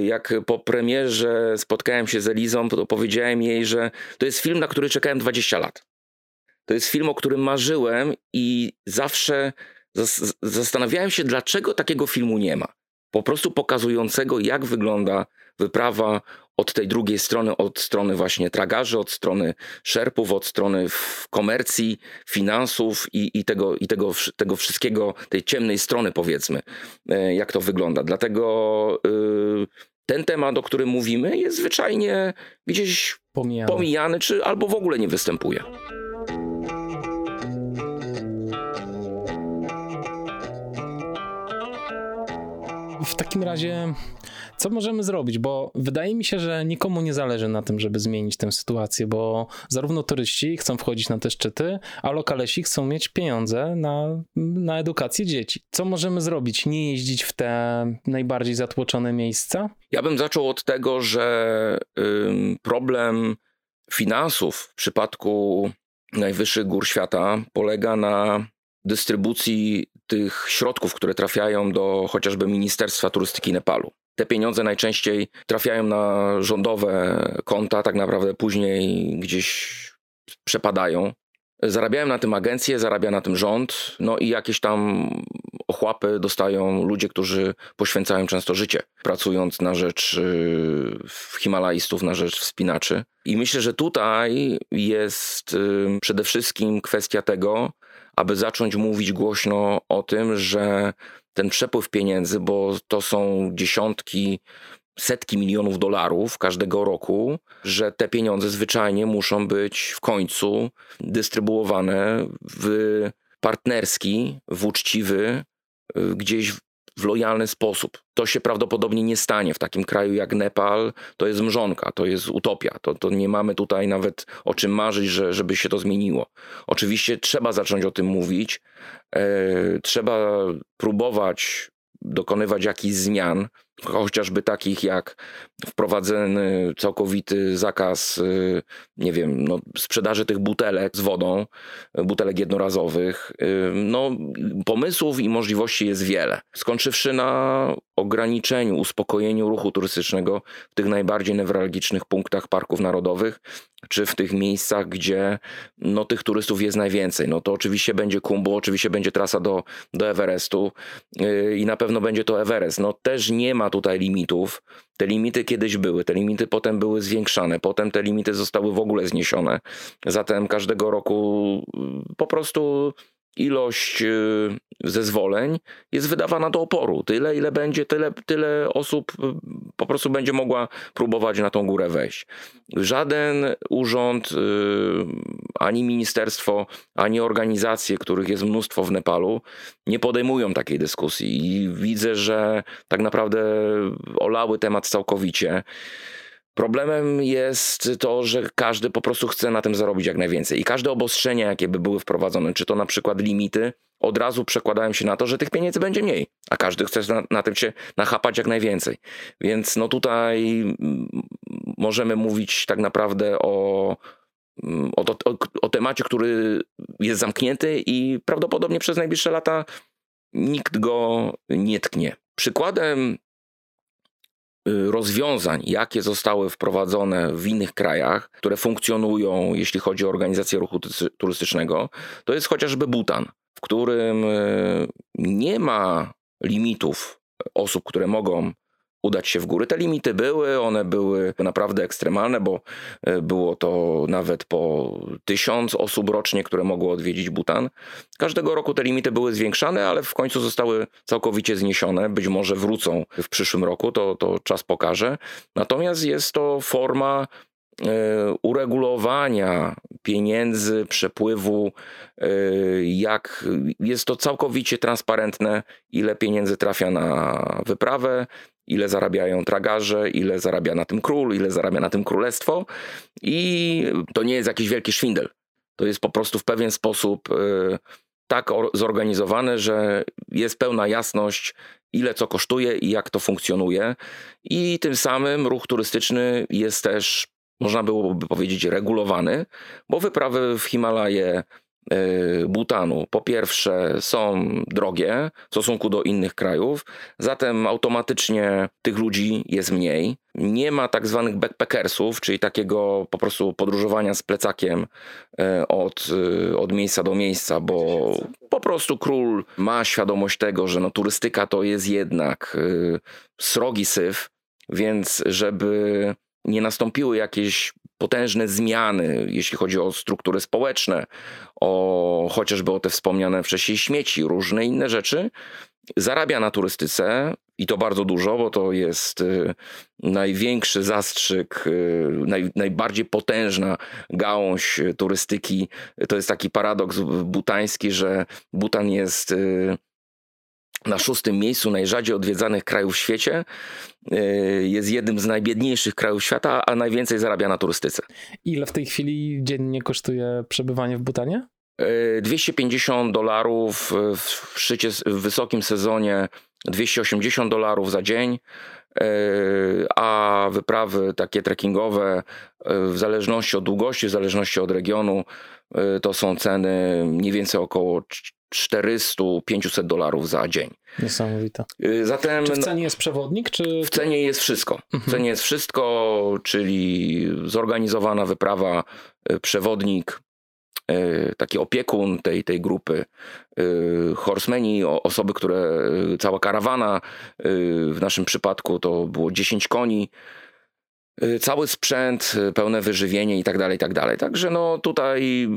B: jak po premierze spotkałem się z Elizą, to powiedziałem jej, że to jest film, na który czekałem 20 lat. To jest film, o którym marzyłem i zawsze zastanawiałem się, dlaczego takiego filmu nie ma. Po prostu pokazującego, jak wygląda wyprawa od tej drugiej strony, od strony właśnie tragarzy, od strony szerpów, od strony komercji, finansów i, i, tego, i tego, tego wszystkiego, tej ciemnej strony powiedzmy, e, jak to wygląda. Dlatego yy, ten temat, o którym mówimy, jest zwyczajnie gdzieś pomijany, pomijany czy albo w ogóle nie występuje.
A: W takim razie, co możemy zrobić? Bo wydaje mi się, że nikomu nie zależy na tym, żeby zmienić tę sytuację, bo zarówno turyści chcą wchodzić na te szczyty, a lokalesi chcą mieć pieniądze na, na edukację dzieci. Co możemy zrobić? Nie jeździć w te najbardziej zatłoczone miejsca?
B: Ja bym zaczął od tego, że ym, problem finansów w przypadku najwyższych gór świata polega na dystrybucji tych środków, które trafiają do chociażby Ministerstwa Turystyki Nepalu. Te pieniądze najczęściej trafiają na rządowe konta, tak naprawdę później gdzieś przepadają. Zarabiają na tym agencje, zarabia na tym rząd, no i jakieś tam ochłapy dostają ludzie, którzy poświęcają często życie, pracując na rzecz y, Himalajstów, na rzecz wspinaczy. I myślę, że tutaj jest y, przede wszystkim kwestia tego, aby zacząć mówić głośno o tym, że ten przepływ pieniędzy, bo to są dziesiątki, setki milionów dolarów każdego roku, że te pieniądze zwyczajnie muszą być w końcu dystrybuowane w partnerski, w uczciwy, gdzieś w lojalny sposób. To się prawdopodobnie nie stanie w takim kraju jak Nepal. To jest mrzonka, to jest utopia. To, to nie mamy tutaj nawet o czym marzyć, że, żeby się to zmieniło. Oczywiście trzeba zacząć o tym mówić, e, trzeba próbować dokonywać jakichś zmian, chociażby takich jak wprowadzony całkowity zakaz, y, nie wiem, no, sprzedaży tych butelek z wodą, butelek jednorazowych. Y, no, pomysłów i możliwości jest wiele. Skończywszy na ograniczeniu, uspokojeniu ruchu turystycznego w tych najbardziej newralgicznych punktach parków narodowych, czy w tych miejscach, gdzie no, tych turystów jest najwięcej. No to oczywiście będzie Kumbu, oczywiście będzie trasa do, do Everestu yy, i na pewno będzie to Everest. No też nie ma tutaj limitów. Te limity kiedyś były, te limity potem były zwiększane, potem te limity zostały w ogóle zniesione. Zatem każdego roku yy, po prostu ilość y, zezwoleń jest wydawana do oporu. Tyle, ile będzie, tyle, tyle osób y, po prostu będzie mogła próbować na tą górę wejść. Żaden urząd, y, ani ministerstwo, ani organizacje, których jest mnóstwo w Nepalu, nie podejmują takiej dyskusji. I widzę, że tak naprawdę olały temat całkowicie. Problemem jest to, że każdy po prostu chce na tym zarobić jak najwięcej. I każde obostrzenia, jakie by były wprowadzone, czy to na przykład limity, od razu przekładają się na to, że tych pieniędzy będzie mniej, a każdy chce na, na tym się nachapać jak najwięcej. Więc no tutaj mm, możemy mówić tak naprawdę o, mm, o, o, o temacie, który jest zamknięty i prawdopodobnie przez najbliższe lata nikt go nie tknie. Przykładem rozwiązań, jakie zostały wprowadzone w innych krajach, które funkcjonują, jeśli chodzi o organizację ruchu turystycznego, to jest chociażby Butan, w którym y, nie ma limitów osób, które mogą udać się w góry. Te limity były, one były naprawdę ekstremalne, bo e, było to nawet po tysiąc osób rocznie, które mogły odwiedzić Butan. Każdego roku te limity były zwiększane, ale w końcu zostały całkowicie zniesione. Być może wrócą w przyszłym roku, to, to czas pokaże. Natomiast jest to forma e, uregulowania pieniędzy, przepływu, e, jak jest to całkowicie transparentne, ile pieniędzy trafia na wyprawę, ile zarabiają tragarze, ile zarabia na tym król, ile zarabia na tym królestwo. I to nie jest jakiś wielki szwindel. To jest po prostu w pewien sposób y, tak zorganizowane, że jest pełna jasność, ile co kosztuje i jak to funkcjonuje. I tym samym ruch turystyczny jest też, można byłoby powiedzieć, regulowany, bo wyprawy w Himalaje butanu po pierwsze są drogie w stosunku do innych krajów, zatem automatycznie tych ludzi jest mniej. Nie ma tak zwanych backpackersów, czyli takiego po prostu podróżowania z plecakiem y, od, y, od miejsca do miejsca, bo po prostu król ma świadomość tego, że no, turystyka to jest jednak srogi syf, więc żeby nie nastąpiły jakieś potężne zmiany, jeśli chodzi o struktury społeczne, o chociażby o te wspomniane wcześniej śmieci, różne inne rzeczy, zarabia na turystyce i to bardzo dużo, bo to jest y, największy zastrzyk, y, naj, najbardziej potężna gałąź turystyki. To jest taki paradoks butański, że Butan jest y, na szóstym miejscu najrzadziej odwiedzanych krajów w świecie. Y, jest jednym z najbiedniejszych krajów świata, a najwięcej zarabia na turystyce.
A: Ile w tej chwili dziennie kosztuje przebywanie w Butanie?
B: 250 y, dolarów w, szczycie, w wysokim sezonie, 280 dolarów za dzień, a wyprawy takie trekkingowe w zależności od długości, w zależności od regionu, to są ceny mniej więcej około 400-500 dolarów za dzień.
A: Niesamowite.
B: Y, zatem,
A: czy w cenie jest przewodnik? Czy...
B: W cenie jest wszystko. W mhm. cenie jest wszystko, czyli zorganizowana wyprawa, y, przewodnik, y, taki opiekun tej, tej grupy, horsemeni, osoby, które, cała karawana, w naszym przypadku to było 10 koni, cały sprzęt, y, pełne wyżywienie i tak dalej, i tak dalej. Także no tutaj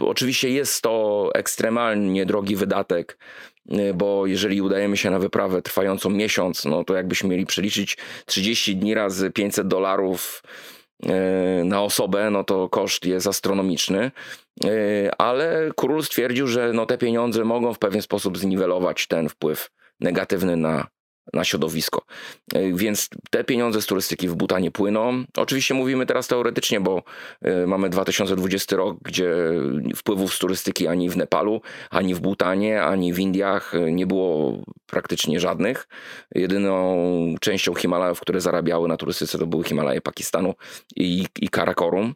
B: y, oczywiście jest to ekstremalnie drogi wydatek, bo jeżeli udajemy się na wyprawę trwającą miesiąc, no to jakbyśmy mieli przeliczyć 30 dni razy 500 dolarów na osobę, no to koszt jest astronomiczny, ale król stwierdził, że no te pieniądze mogą w pewien sposób zniwelować ten wpływ negatywny na na środowisko. E, więc te pieniądze z turystyki w Butanie płyną. Oczywiście mówimy teraz teoretycznie, bo e, mamy 2020 rok, gdzie wpływów z turystyki ani w Nepalu, ani w Butanie, ani w Indiach e, nie było praktycznie żadnych. Jedyną częścią Himalajów, które zarabiały na turystyce, to były Himalaje Pakistanu i, i Karakorum.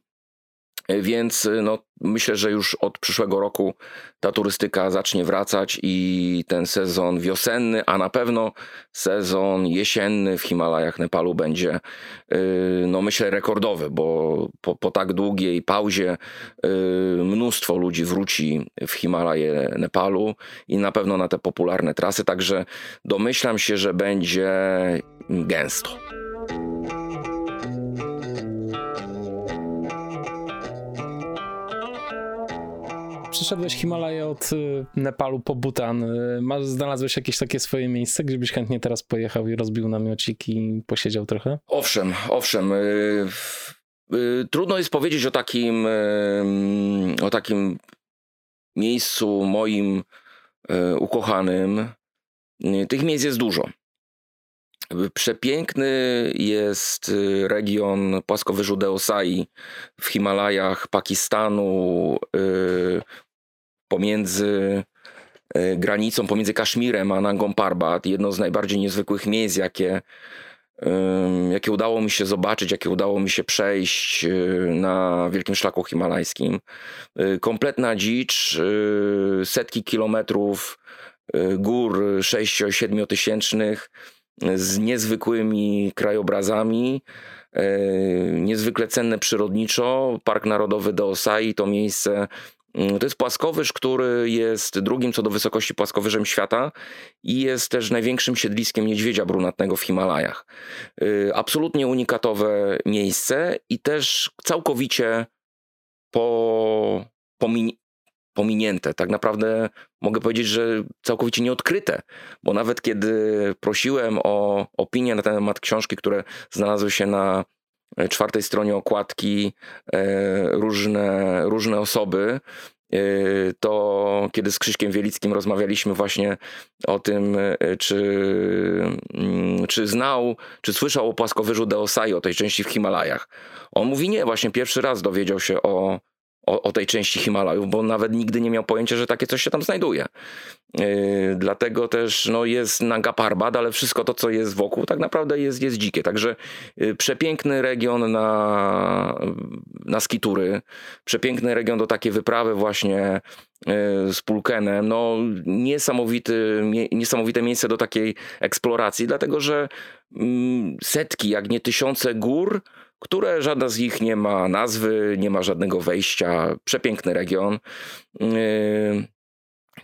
B: Więc no, myślę, że już od przyszłego roku ta turystyka zacznie wracać i ten sezon wiosenny, a na pewno sezon jesienny w Himalajach Nepalu będzie, y, no myślę, rekordowy, bo po, po tak długiej pauzie mnóstwo ludzi wróci w Himalaje Nepalu i na pewno na te popularne trasy, także domyślam się, że będzie gęsto.
A: Przeszedłeś Himalaję od y, Nepalu po Butan. Y, masz, znalazłeś jakieś takie swoje miejsce, gdzie byś chętnie teraz pojechał i rozbił namiocik i posiedział trochę?
B: Owszem, owszem. Y, trudno jest powiedzieć o takim, o takim miejscu moim ukochanym. Tych miejsc jest dużo. Przepiękny jest region płaskowyżu Deosai w Himalajach Pakistanu, pomiędzy y, granicą, pomiędzy Kaszmirem a Nangą Parbat. Jedno z najbardziej niezwykłych miejsc, jakie, jakie udało mi się zobaczyć, jakie udało mi się przejść na Wielkim Szlaku Himalajskim. Kompletna dzicz, setki kilometrów gór 6-7 tysięcznych z niezwykłymi krajobrazami, e, niezwykle cenne przyrodniczo. Park Narodowy Deosai to miejsce to jest płaskowyż, który jest drugim co do wysokości płaskowyżem świata i jest też największym siedliskiem niedźwiedzia brunatnego w Himalajach. E, absolutnie unikatowe miejsce i też całkowicie po, pominięte. Tak naprawdę mogę powiedzieć, że całkowicie nieodkryte, bo nawet kiedy prosiłem o opinię na temat książki, które znalazły się na czwartej stronie okładki, e, różne, różne osoby, e, to kiedy z Krzyśkiem Wielickim rozmawialiśmy właśnie o tym, czy, mm, czy znał, czy słyszał o płaskowyżu Deosai, o tej części w Himalajach. On mówi nie, właśnie pierwszy raz dowiedział się o, o, o, tej części Himalajów, bo nawet nigdy nie miał pojęcia, że takie coś się tam znajduje. Yy, dlatego też no, jest Nanga Parbat, ale wszystko to, co jest wokół, tak naprawdę jest, jest dzikie. Także yy, przepiękny region na, na skitury, przepiękny region do takiej wyprawy właśnie yy, z Pulkenem. No, niesamowity, niesamowite miejsce do takiej eksploracji, dlatego że mm, setki, jak nie tysiące gór, które żadna z nich nie ma nazwy, nie ma żadnego wejścia. Przepiękny region.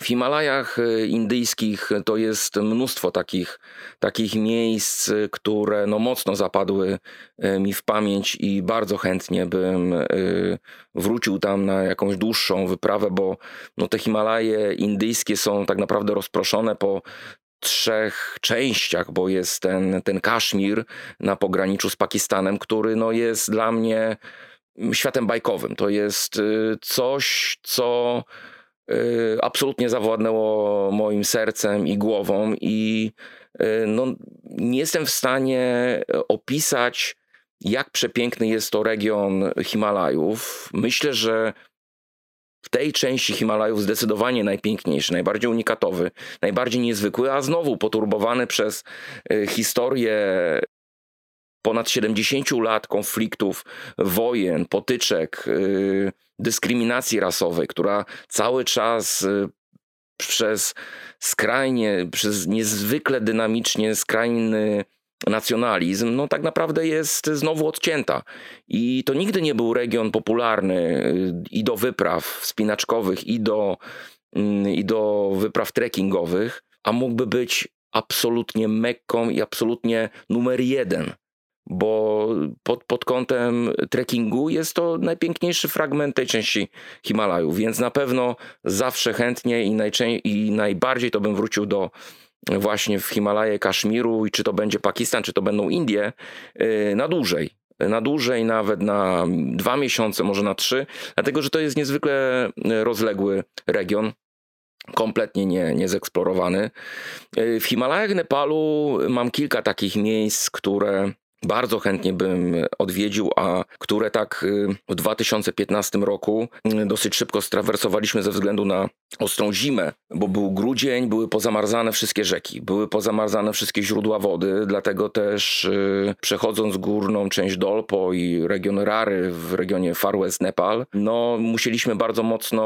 B: W Himalajach yy, indyjskich to jest mnóstwo takich, takich miejsc, które no mocno zapadły yy, mi w pamięć i bardzo chętnie bym wrócił tam na jakąś dłuższą wyprawę, bo no te Himalaje indyjskie są tak naprawdę rozproszone po trzech częściach, bo jest ten, ten Kaszmir na pograniczu z Pakistanem, który no jest dla mnie światem bajkowym. To jest y, coś, co y, absolutnie zawładnęło moim sercem i głową i y, no, nie jestem w stanie opisać, jak przepiękny jest to region Himalajów. Myślę, że w tej części Himalajów zdecydowanie najpiękniejszy, najbardziej unikatowy, najbardziej niezwykły, a znowu poturbowany przez e, historię ponad 70 lat konfliktów, wojen, potyczek, e, dyskryminacji rasowej, która cały czas e, przez skrajnie, przez niezwykle dynamicznie skrajny nacjonalizm, no tak naprawdę jest znowu odcięta. I to nigdy nie był region popularny y, i do wypraw wspinaczkowych, i do, mm, i do wypraw trekkingowych, a mógłby być absolutnie Mekką i absolutnie numer jeden. Bo pod, pod kątem trekkingu jest to najpiękniejszy fragment tej części Himalajów, więc na pewno zawsze chętnie i, najczę- i najbardziej to bym wrócił do właśnie w Himalaje Kaszmiru i czy to będzie Pakistan, czy to będą Indie, y, na dłużej. Na dłużej, nawet na dwa miesiące, może na trzy, dlatego że to jest niezwykle y, rozległy region kompletnie nie, niezeksplorowany. Y, w Himalajach Nepalu mam kilka takich miejsc, które bardzo chętnie bym odwiedził, a które tak y, w 2015 roku y, dosyć szybko strawersowaliśmy ze względu na ostrą zimę, bo był grudzień, były pozamarzane wszystkie rzeki, były pozamarzane wszystkie źródła wody, dlatego też y, przechodząc górną część Dolpo i region Rary w regionie Far West Nepal, no musieliśmy bardzo mocno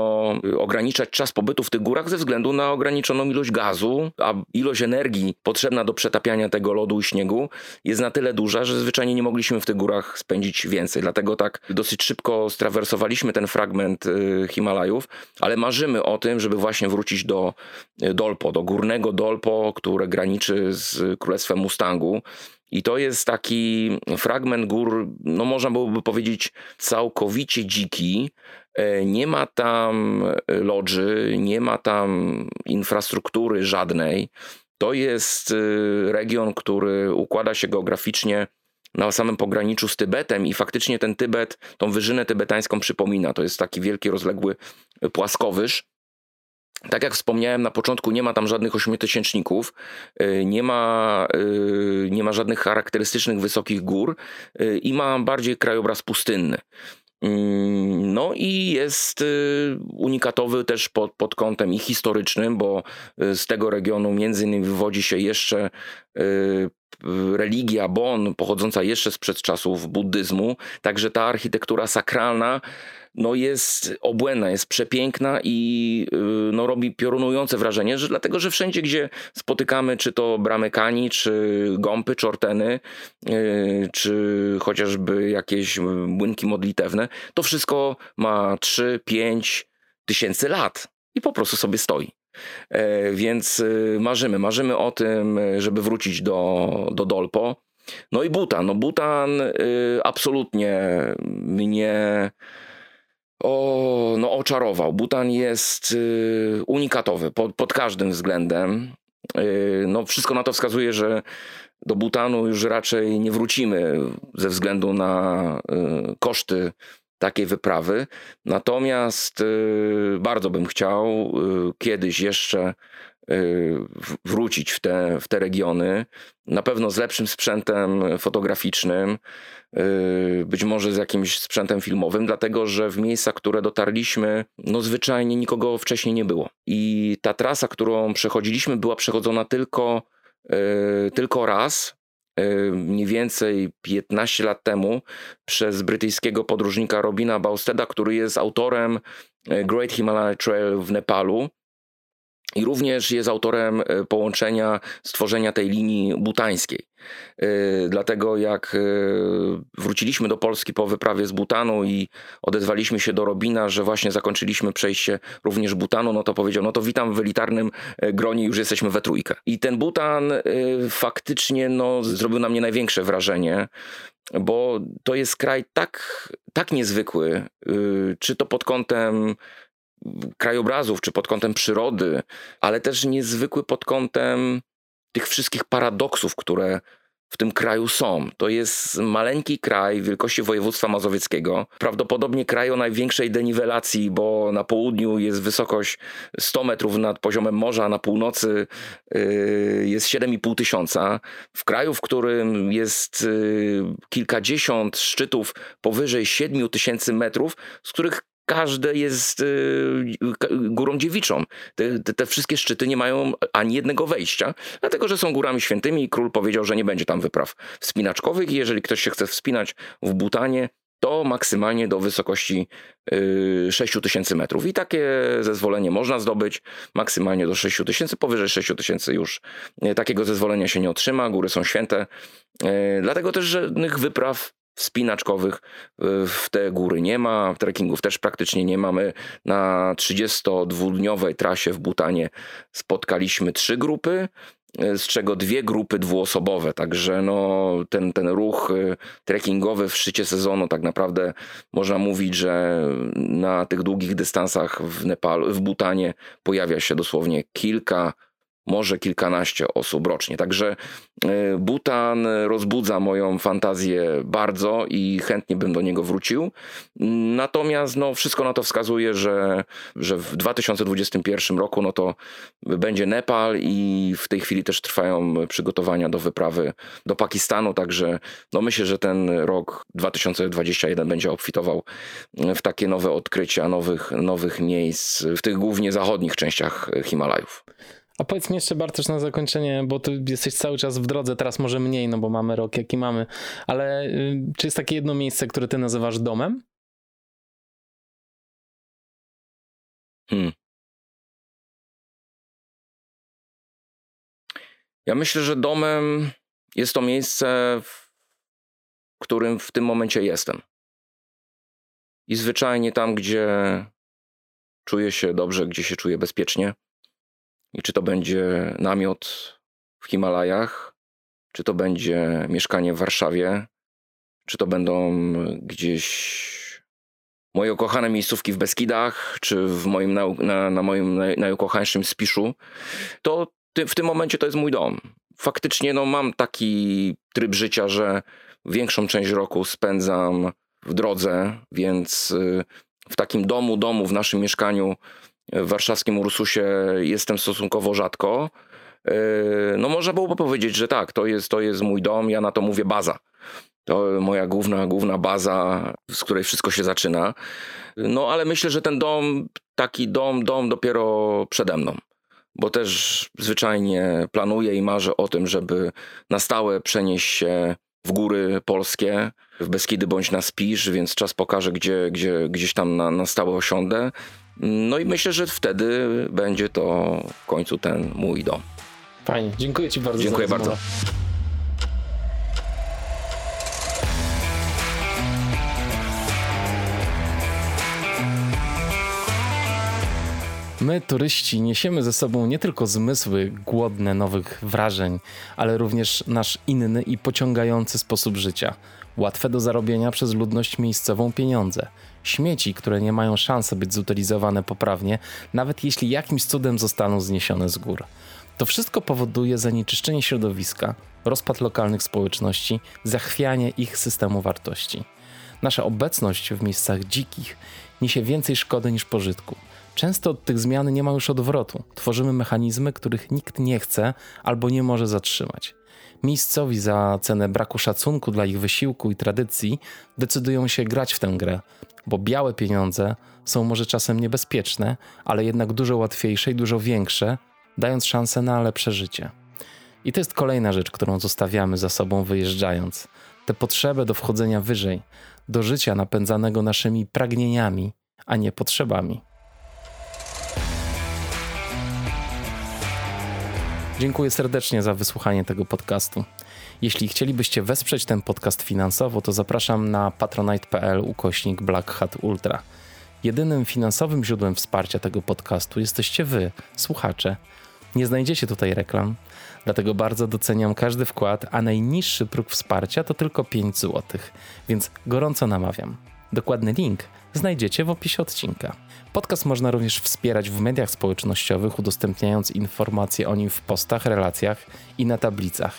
B: ograniczać czas pobytu w tych górach ze względu na ograniczoną ilość gazu, a ilość energii potrzebna do przetapiania tego lodu i śniegu jest na tyle duża, że zwyczajnie nie mogliśmy w tych górach spędzić więcej. Dlatego tak dosyć szybko strawersowaliśmy ten fragment y, Himalajów, ale marzymy o tym, żeby właśnie wrócić do y, Dolpo, do górnego Dolpo, które graniczy z Królestwem Mustangu. I to jest taki fragment gór, no można byłoby powiedzieć, całkowicie dziki. E, nie ma tam lodży, nie ma tam infrastruktury żadnej. To jest y, region, który układa się geograficznie na samym pograniczu z Tybetem i faktycznie ten Tybet, tą wyżynę tybetańską przypomina. To jest taki wielki, rozległy płaskowyż. Tak jak wspomniałem na początku, nie ma tam żadnych ośmiotysięczników, y, nie ma, y, nie ma żadnych charakterystycznych wysokich gór i ma bardziej krajobraz pustynny. Mm, no i jest y, unikatowy też pod, pod kątem i historycznym, bo y, z tego regionu między innymi wywodzi się jeszcze y, religia Bon, pochodząca jeszcze sprzed czasów buddyzmu, także ta architektura sakralna no jest obłędna, jest przepiękna i y, no, robi piorunujące wrażenie, że, dlatego że wszędzie, gdzie spotykamy, czy to bramy kani, czy gąpy, czorteny, yy, czy chociażby jakieś młynki modlitewne, to wszystko ma 3-5 tysięcy lat i po prostu sobie stoi. E, więc y, marzymy, marzymy o tym, żeby wrócić do, do Dolpo. No i Butan. No Butan y, absolutnie mnie o, no, oczarował. Butan jest y, unikatowy pod, pod każdym względem. Y, no, wszystko na to wskazuje, że do Butanu już raczej nie wrócimy ze względu na y, koszty takiej wyprawy. Natomiast y, bardzo bym chciał y, kiedyś jeszcze wrócić w te, w te regiony. Na pewno z lepszym sprzętem fotograficznym, być może z jakimś sprzętem filmowym, dlatego że w miejscach, które dotarliśmy, no zwyczajnie nikogo wcześniej nie było. I ta trasa, którą przechodziliśmy, była przechodzona tylko, tylko raz mniej więcej 15 lat temu przez brytyjskiego podróżnika Robina Bausteda, który jest autorem Great Himalaya Trail w Nepalu. I również jest autorem e, połączenia, stworzenia tej linii butańskiej. E, dlatego jak wróciliśmy do Polski po wyprawie z Butanu i odezwaliśmy się do Robina, że właśnie zakończyliśmy przejście również Butanu, no to powiedział, no to witam w elitarnym gronie, już jesteśmy we trójkę. I ten Butan faktycznie no, zrobił na mnie największe wrażenie, bo to jest kraj tak, tak niezwykły, czy to pod kątem krajobrazów, czy pod kątem przyrody, ale też niezwykły pod kątem tych wszystkich paradoksów, które w tym kraju są. To jest maleńki kraj wielkości województwa mazowieckiego, prawdopodobnie kraj o największej deniwelacji, bo na południu jest wysokość 100 metrów nad poziomem morza, a na północy yy, jest 7,5 tysiąca. W kraju, w którym jest yy, kilkadziesiąt szczytów powyżej 7 tysięcy metrów, z których każde jest y, górą dziewiczą. Te, te, te, wszystkie szczyty nie mają ani jednego wejścia, dlatego że są górami świętymi i król powiedział, że nie będzie tam wypraw wspinaczkowych i jeżeli ktoś się chce wspinać w Butanie, to maksymalnie do wysokości y, 6000 metrów. I takie zezwolenie można zdobyć maksymalnie do 6000, powyżej 6000 już y, takiego zezwolenia się nie otrzyma, góry są święte. Y, dlatego też żadnych wypraw wspinaczkowych y, w te góry nie ma, trekkingów też praktycznie nie mamy. Na 32-dniowej trasie w Butanie spotkaliśmy trzy grupy, y, z czego dwie grupy dwuosobowe, także no, ten, ten ruch y, trekkingowy w szczycie sezonu tak naprawdę można mówić, że na tych długich dystansach w Nepalu, w Butanie pojawia się dosłownie kilka może kilkanaście osób rocznie. Także e, Butan rozbudza moją fantazję bardzo i chętnie bym do niego wrócił. Natomiast no, wszystko na to wskazuje, że, że w 2021 roku no to będzie Nepal i w tej chwili też trwają przygotowania do wyprawy do Pakistanu, także no myślę, że ten rok 2021 będzie obfitował w takie nowe odkrycia, nowych, nowych miejsc w tych głównie zachodnich częściach Himalajów.
A: A powiedz mi jeszcze Bartosz na zakończenie, bo ty jesteś cały czas w drodze, teraz może mniej, no bo mamy rok jaki mamy, ale y, czy jest takie jedno miejsce, które ty nazywasz domem? Hmm.
B: Ja myślę, że domem jest to miejsce, którym w tym momencie jestem. I zwyczajnie tam, gdzie czuję się dobrze, gdzie się czuję bezpiecznie. I czy to będzie namiot w Himalajach, czy to będzie mieszkanie w Warszawie, czy to będą gdzieś moje ukochane miejscówki w Beskidach, czy w moim na, na, na moim najukochańszym Spiszu, to ty, w tym momencie to jest mój dom. Faktycznie no, mam taki tryb życia, że większą część roku spędzam w drodze, więc y, w takim domu, domu, w naszym mieszkaniu w warszawskim Ursusie jestem stosunkowo rzadko. Y, no można byłoby powiedzieć, że tak, to jest, to jest mój dom, ja na to mówię baza. To moja główna, główna baza, z której wszystko się zaczyna. No ale myślę, że ten dom, taki dom, dom dopiero przede mną. Bo też zwyczajnie planuję i marzę o tym, żeby na stałe przenieść się w góry polskie, w Beskidy bądź na Spisz, więc czas pokaże, gdzie, gdzie gdzieś tam na, na stałe osiądę. No i myślę, że wtedy będzie to w końcu ten mój dom.
A: Fajnie, dziękuję Ci bardzo.
B: Dziękuję bardzo.
A: My, turyści, niesiemy ze sobą nie tylko zmysły głodne nowych wrażeń, ale również nasz inny i pociągający sposób życia. Łatwe do zarobienia przez ludność miejscową pieniądze. Śmieci, które nie mają szansy być zutylizowane poprawnie, nawet jeśli jakimś cudem zostaną zniesione z gór. To wszystko powoduje zanieczyszczenie środowiska, rozpad lokalnych społeczności, zachwianie ich systemu wartości. Nasza obecność w miejscach dzikich niesie więcej szkody niż pożytku. Często od tych zmian nie ma już odwrotu. Tworzymy mechanizmy, których nikt nie chce albo nie może zatrzymać. Miejscowi za cenę braku szacunku dla ich wysiłku i tradycji decydują się grać w tę grę, bo białe pieniądze są może czasem niebezpieczne, ale jednak dużo łatwiejsze i dużo większe, dając szansę na lepsze życie. I to jest kolejna rzecz, którą zostawiamy za sobą wyjeżdżając. Tę potrzebę do wchodzenia wyżej, do życia napędzanego naszymi pragnieniami, a nie potrzebami. Dziękuję serdecznie za wysłuchanie tego podcastu. Jeśli chcielibyście wesprzeć ten podcast finansowo, to zapraszam na patronite.pl ukośnik Black Hat Ultra. Jedynym finansowym źródłem wsparcia tego podcastu jesteście wy, słuchacze. Nie znajdziecie tutaj reklam, dlatego bardzo doceniam każdy wkład, a najniższy próg wsparcia to tylko 5 zł, więc gorąco namawiam. Dokładny link znajdziecie w opisie odcinka. Podcast można również wspierać w mediach społecznościowych, udostępniając informacje o nim w postach, relacjach i na tablicach.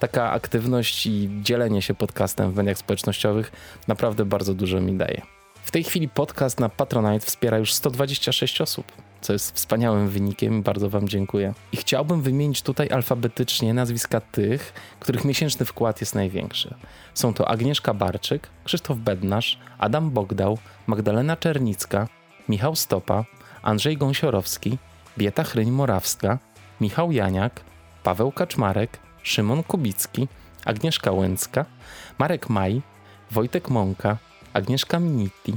A: Taka aktywność i dzielenie się podcastem w mediach społecznościowych naprawdę bardzo dużo mi daje. W tej chwili podcast na Patronite wspiera już 126 osób, co jest wspaniałym wynikiem i bardzo Wam dziękuję. I chciałbym wymienić tutaj alfabetycznie nazwiska tych, których miesięczny wkład jest największy. Są to Agnieszka Barczyk, Krzysztof Bednarz, Adam Bogdał, Magdalena Czernicka, Michał Stopa, Andrzej Gąsiorowski, Bieta Chryń-Morawska, Michał Janiak, Paweł Kaczmarek, Szymon Kubicki, Agnieszka Łęcka, Marek Maj, Wojtek Mąka, Agnieszka Miniti,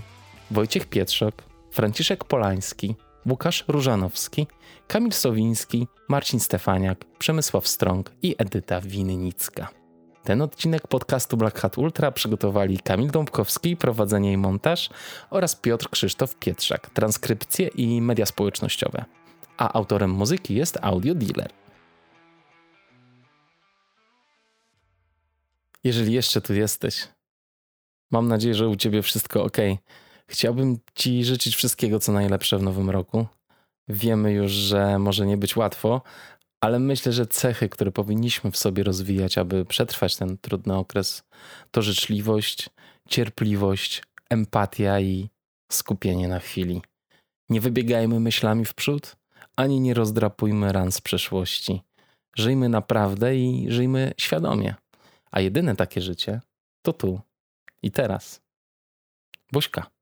A: Wojciech Pietrzok, Franciszek Polański, Łukasz Różanowski, Kamil Sowiński, Marcin Stefaniak, Przemysław Strąg i Edyta Winnicka. Ten odcinek podcastu Black Hat Ultra przygotowali Kamil Dąbkowski, prowadzenie i montaż oraz Piotr Krzysztof Pietrzak, transkrypcje i media społecznościowe. A autorem muzyki jest Audio Dealer. Jeżeli jeszcze tu jesteś, mam nadzieję, że u ciebie wszystko ok. Chciałbym ci życzyć wszystkiego, co najlepsze w nowym roku. Wiemy już, że może nie być łatwo, ale myślę, że cechy, które powinniśmy w sobie rozwijać, aby przetrwać ten trudny okres, to życzliwość, cierpliwość, empatia i skupienie na chwili. Nie wybiegajmy myślami w przód, ani nie rozdrapujmy ran z przeszłości. Żyjmy naprawdę i żyjmy świadomie. A jedyne takie życie to tu i teraz. Buźka.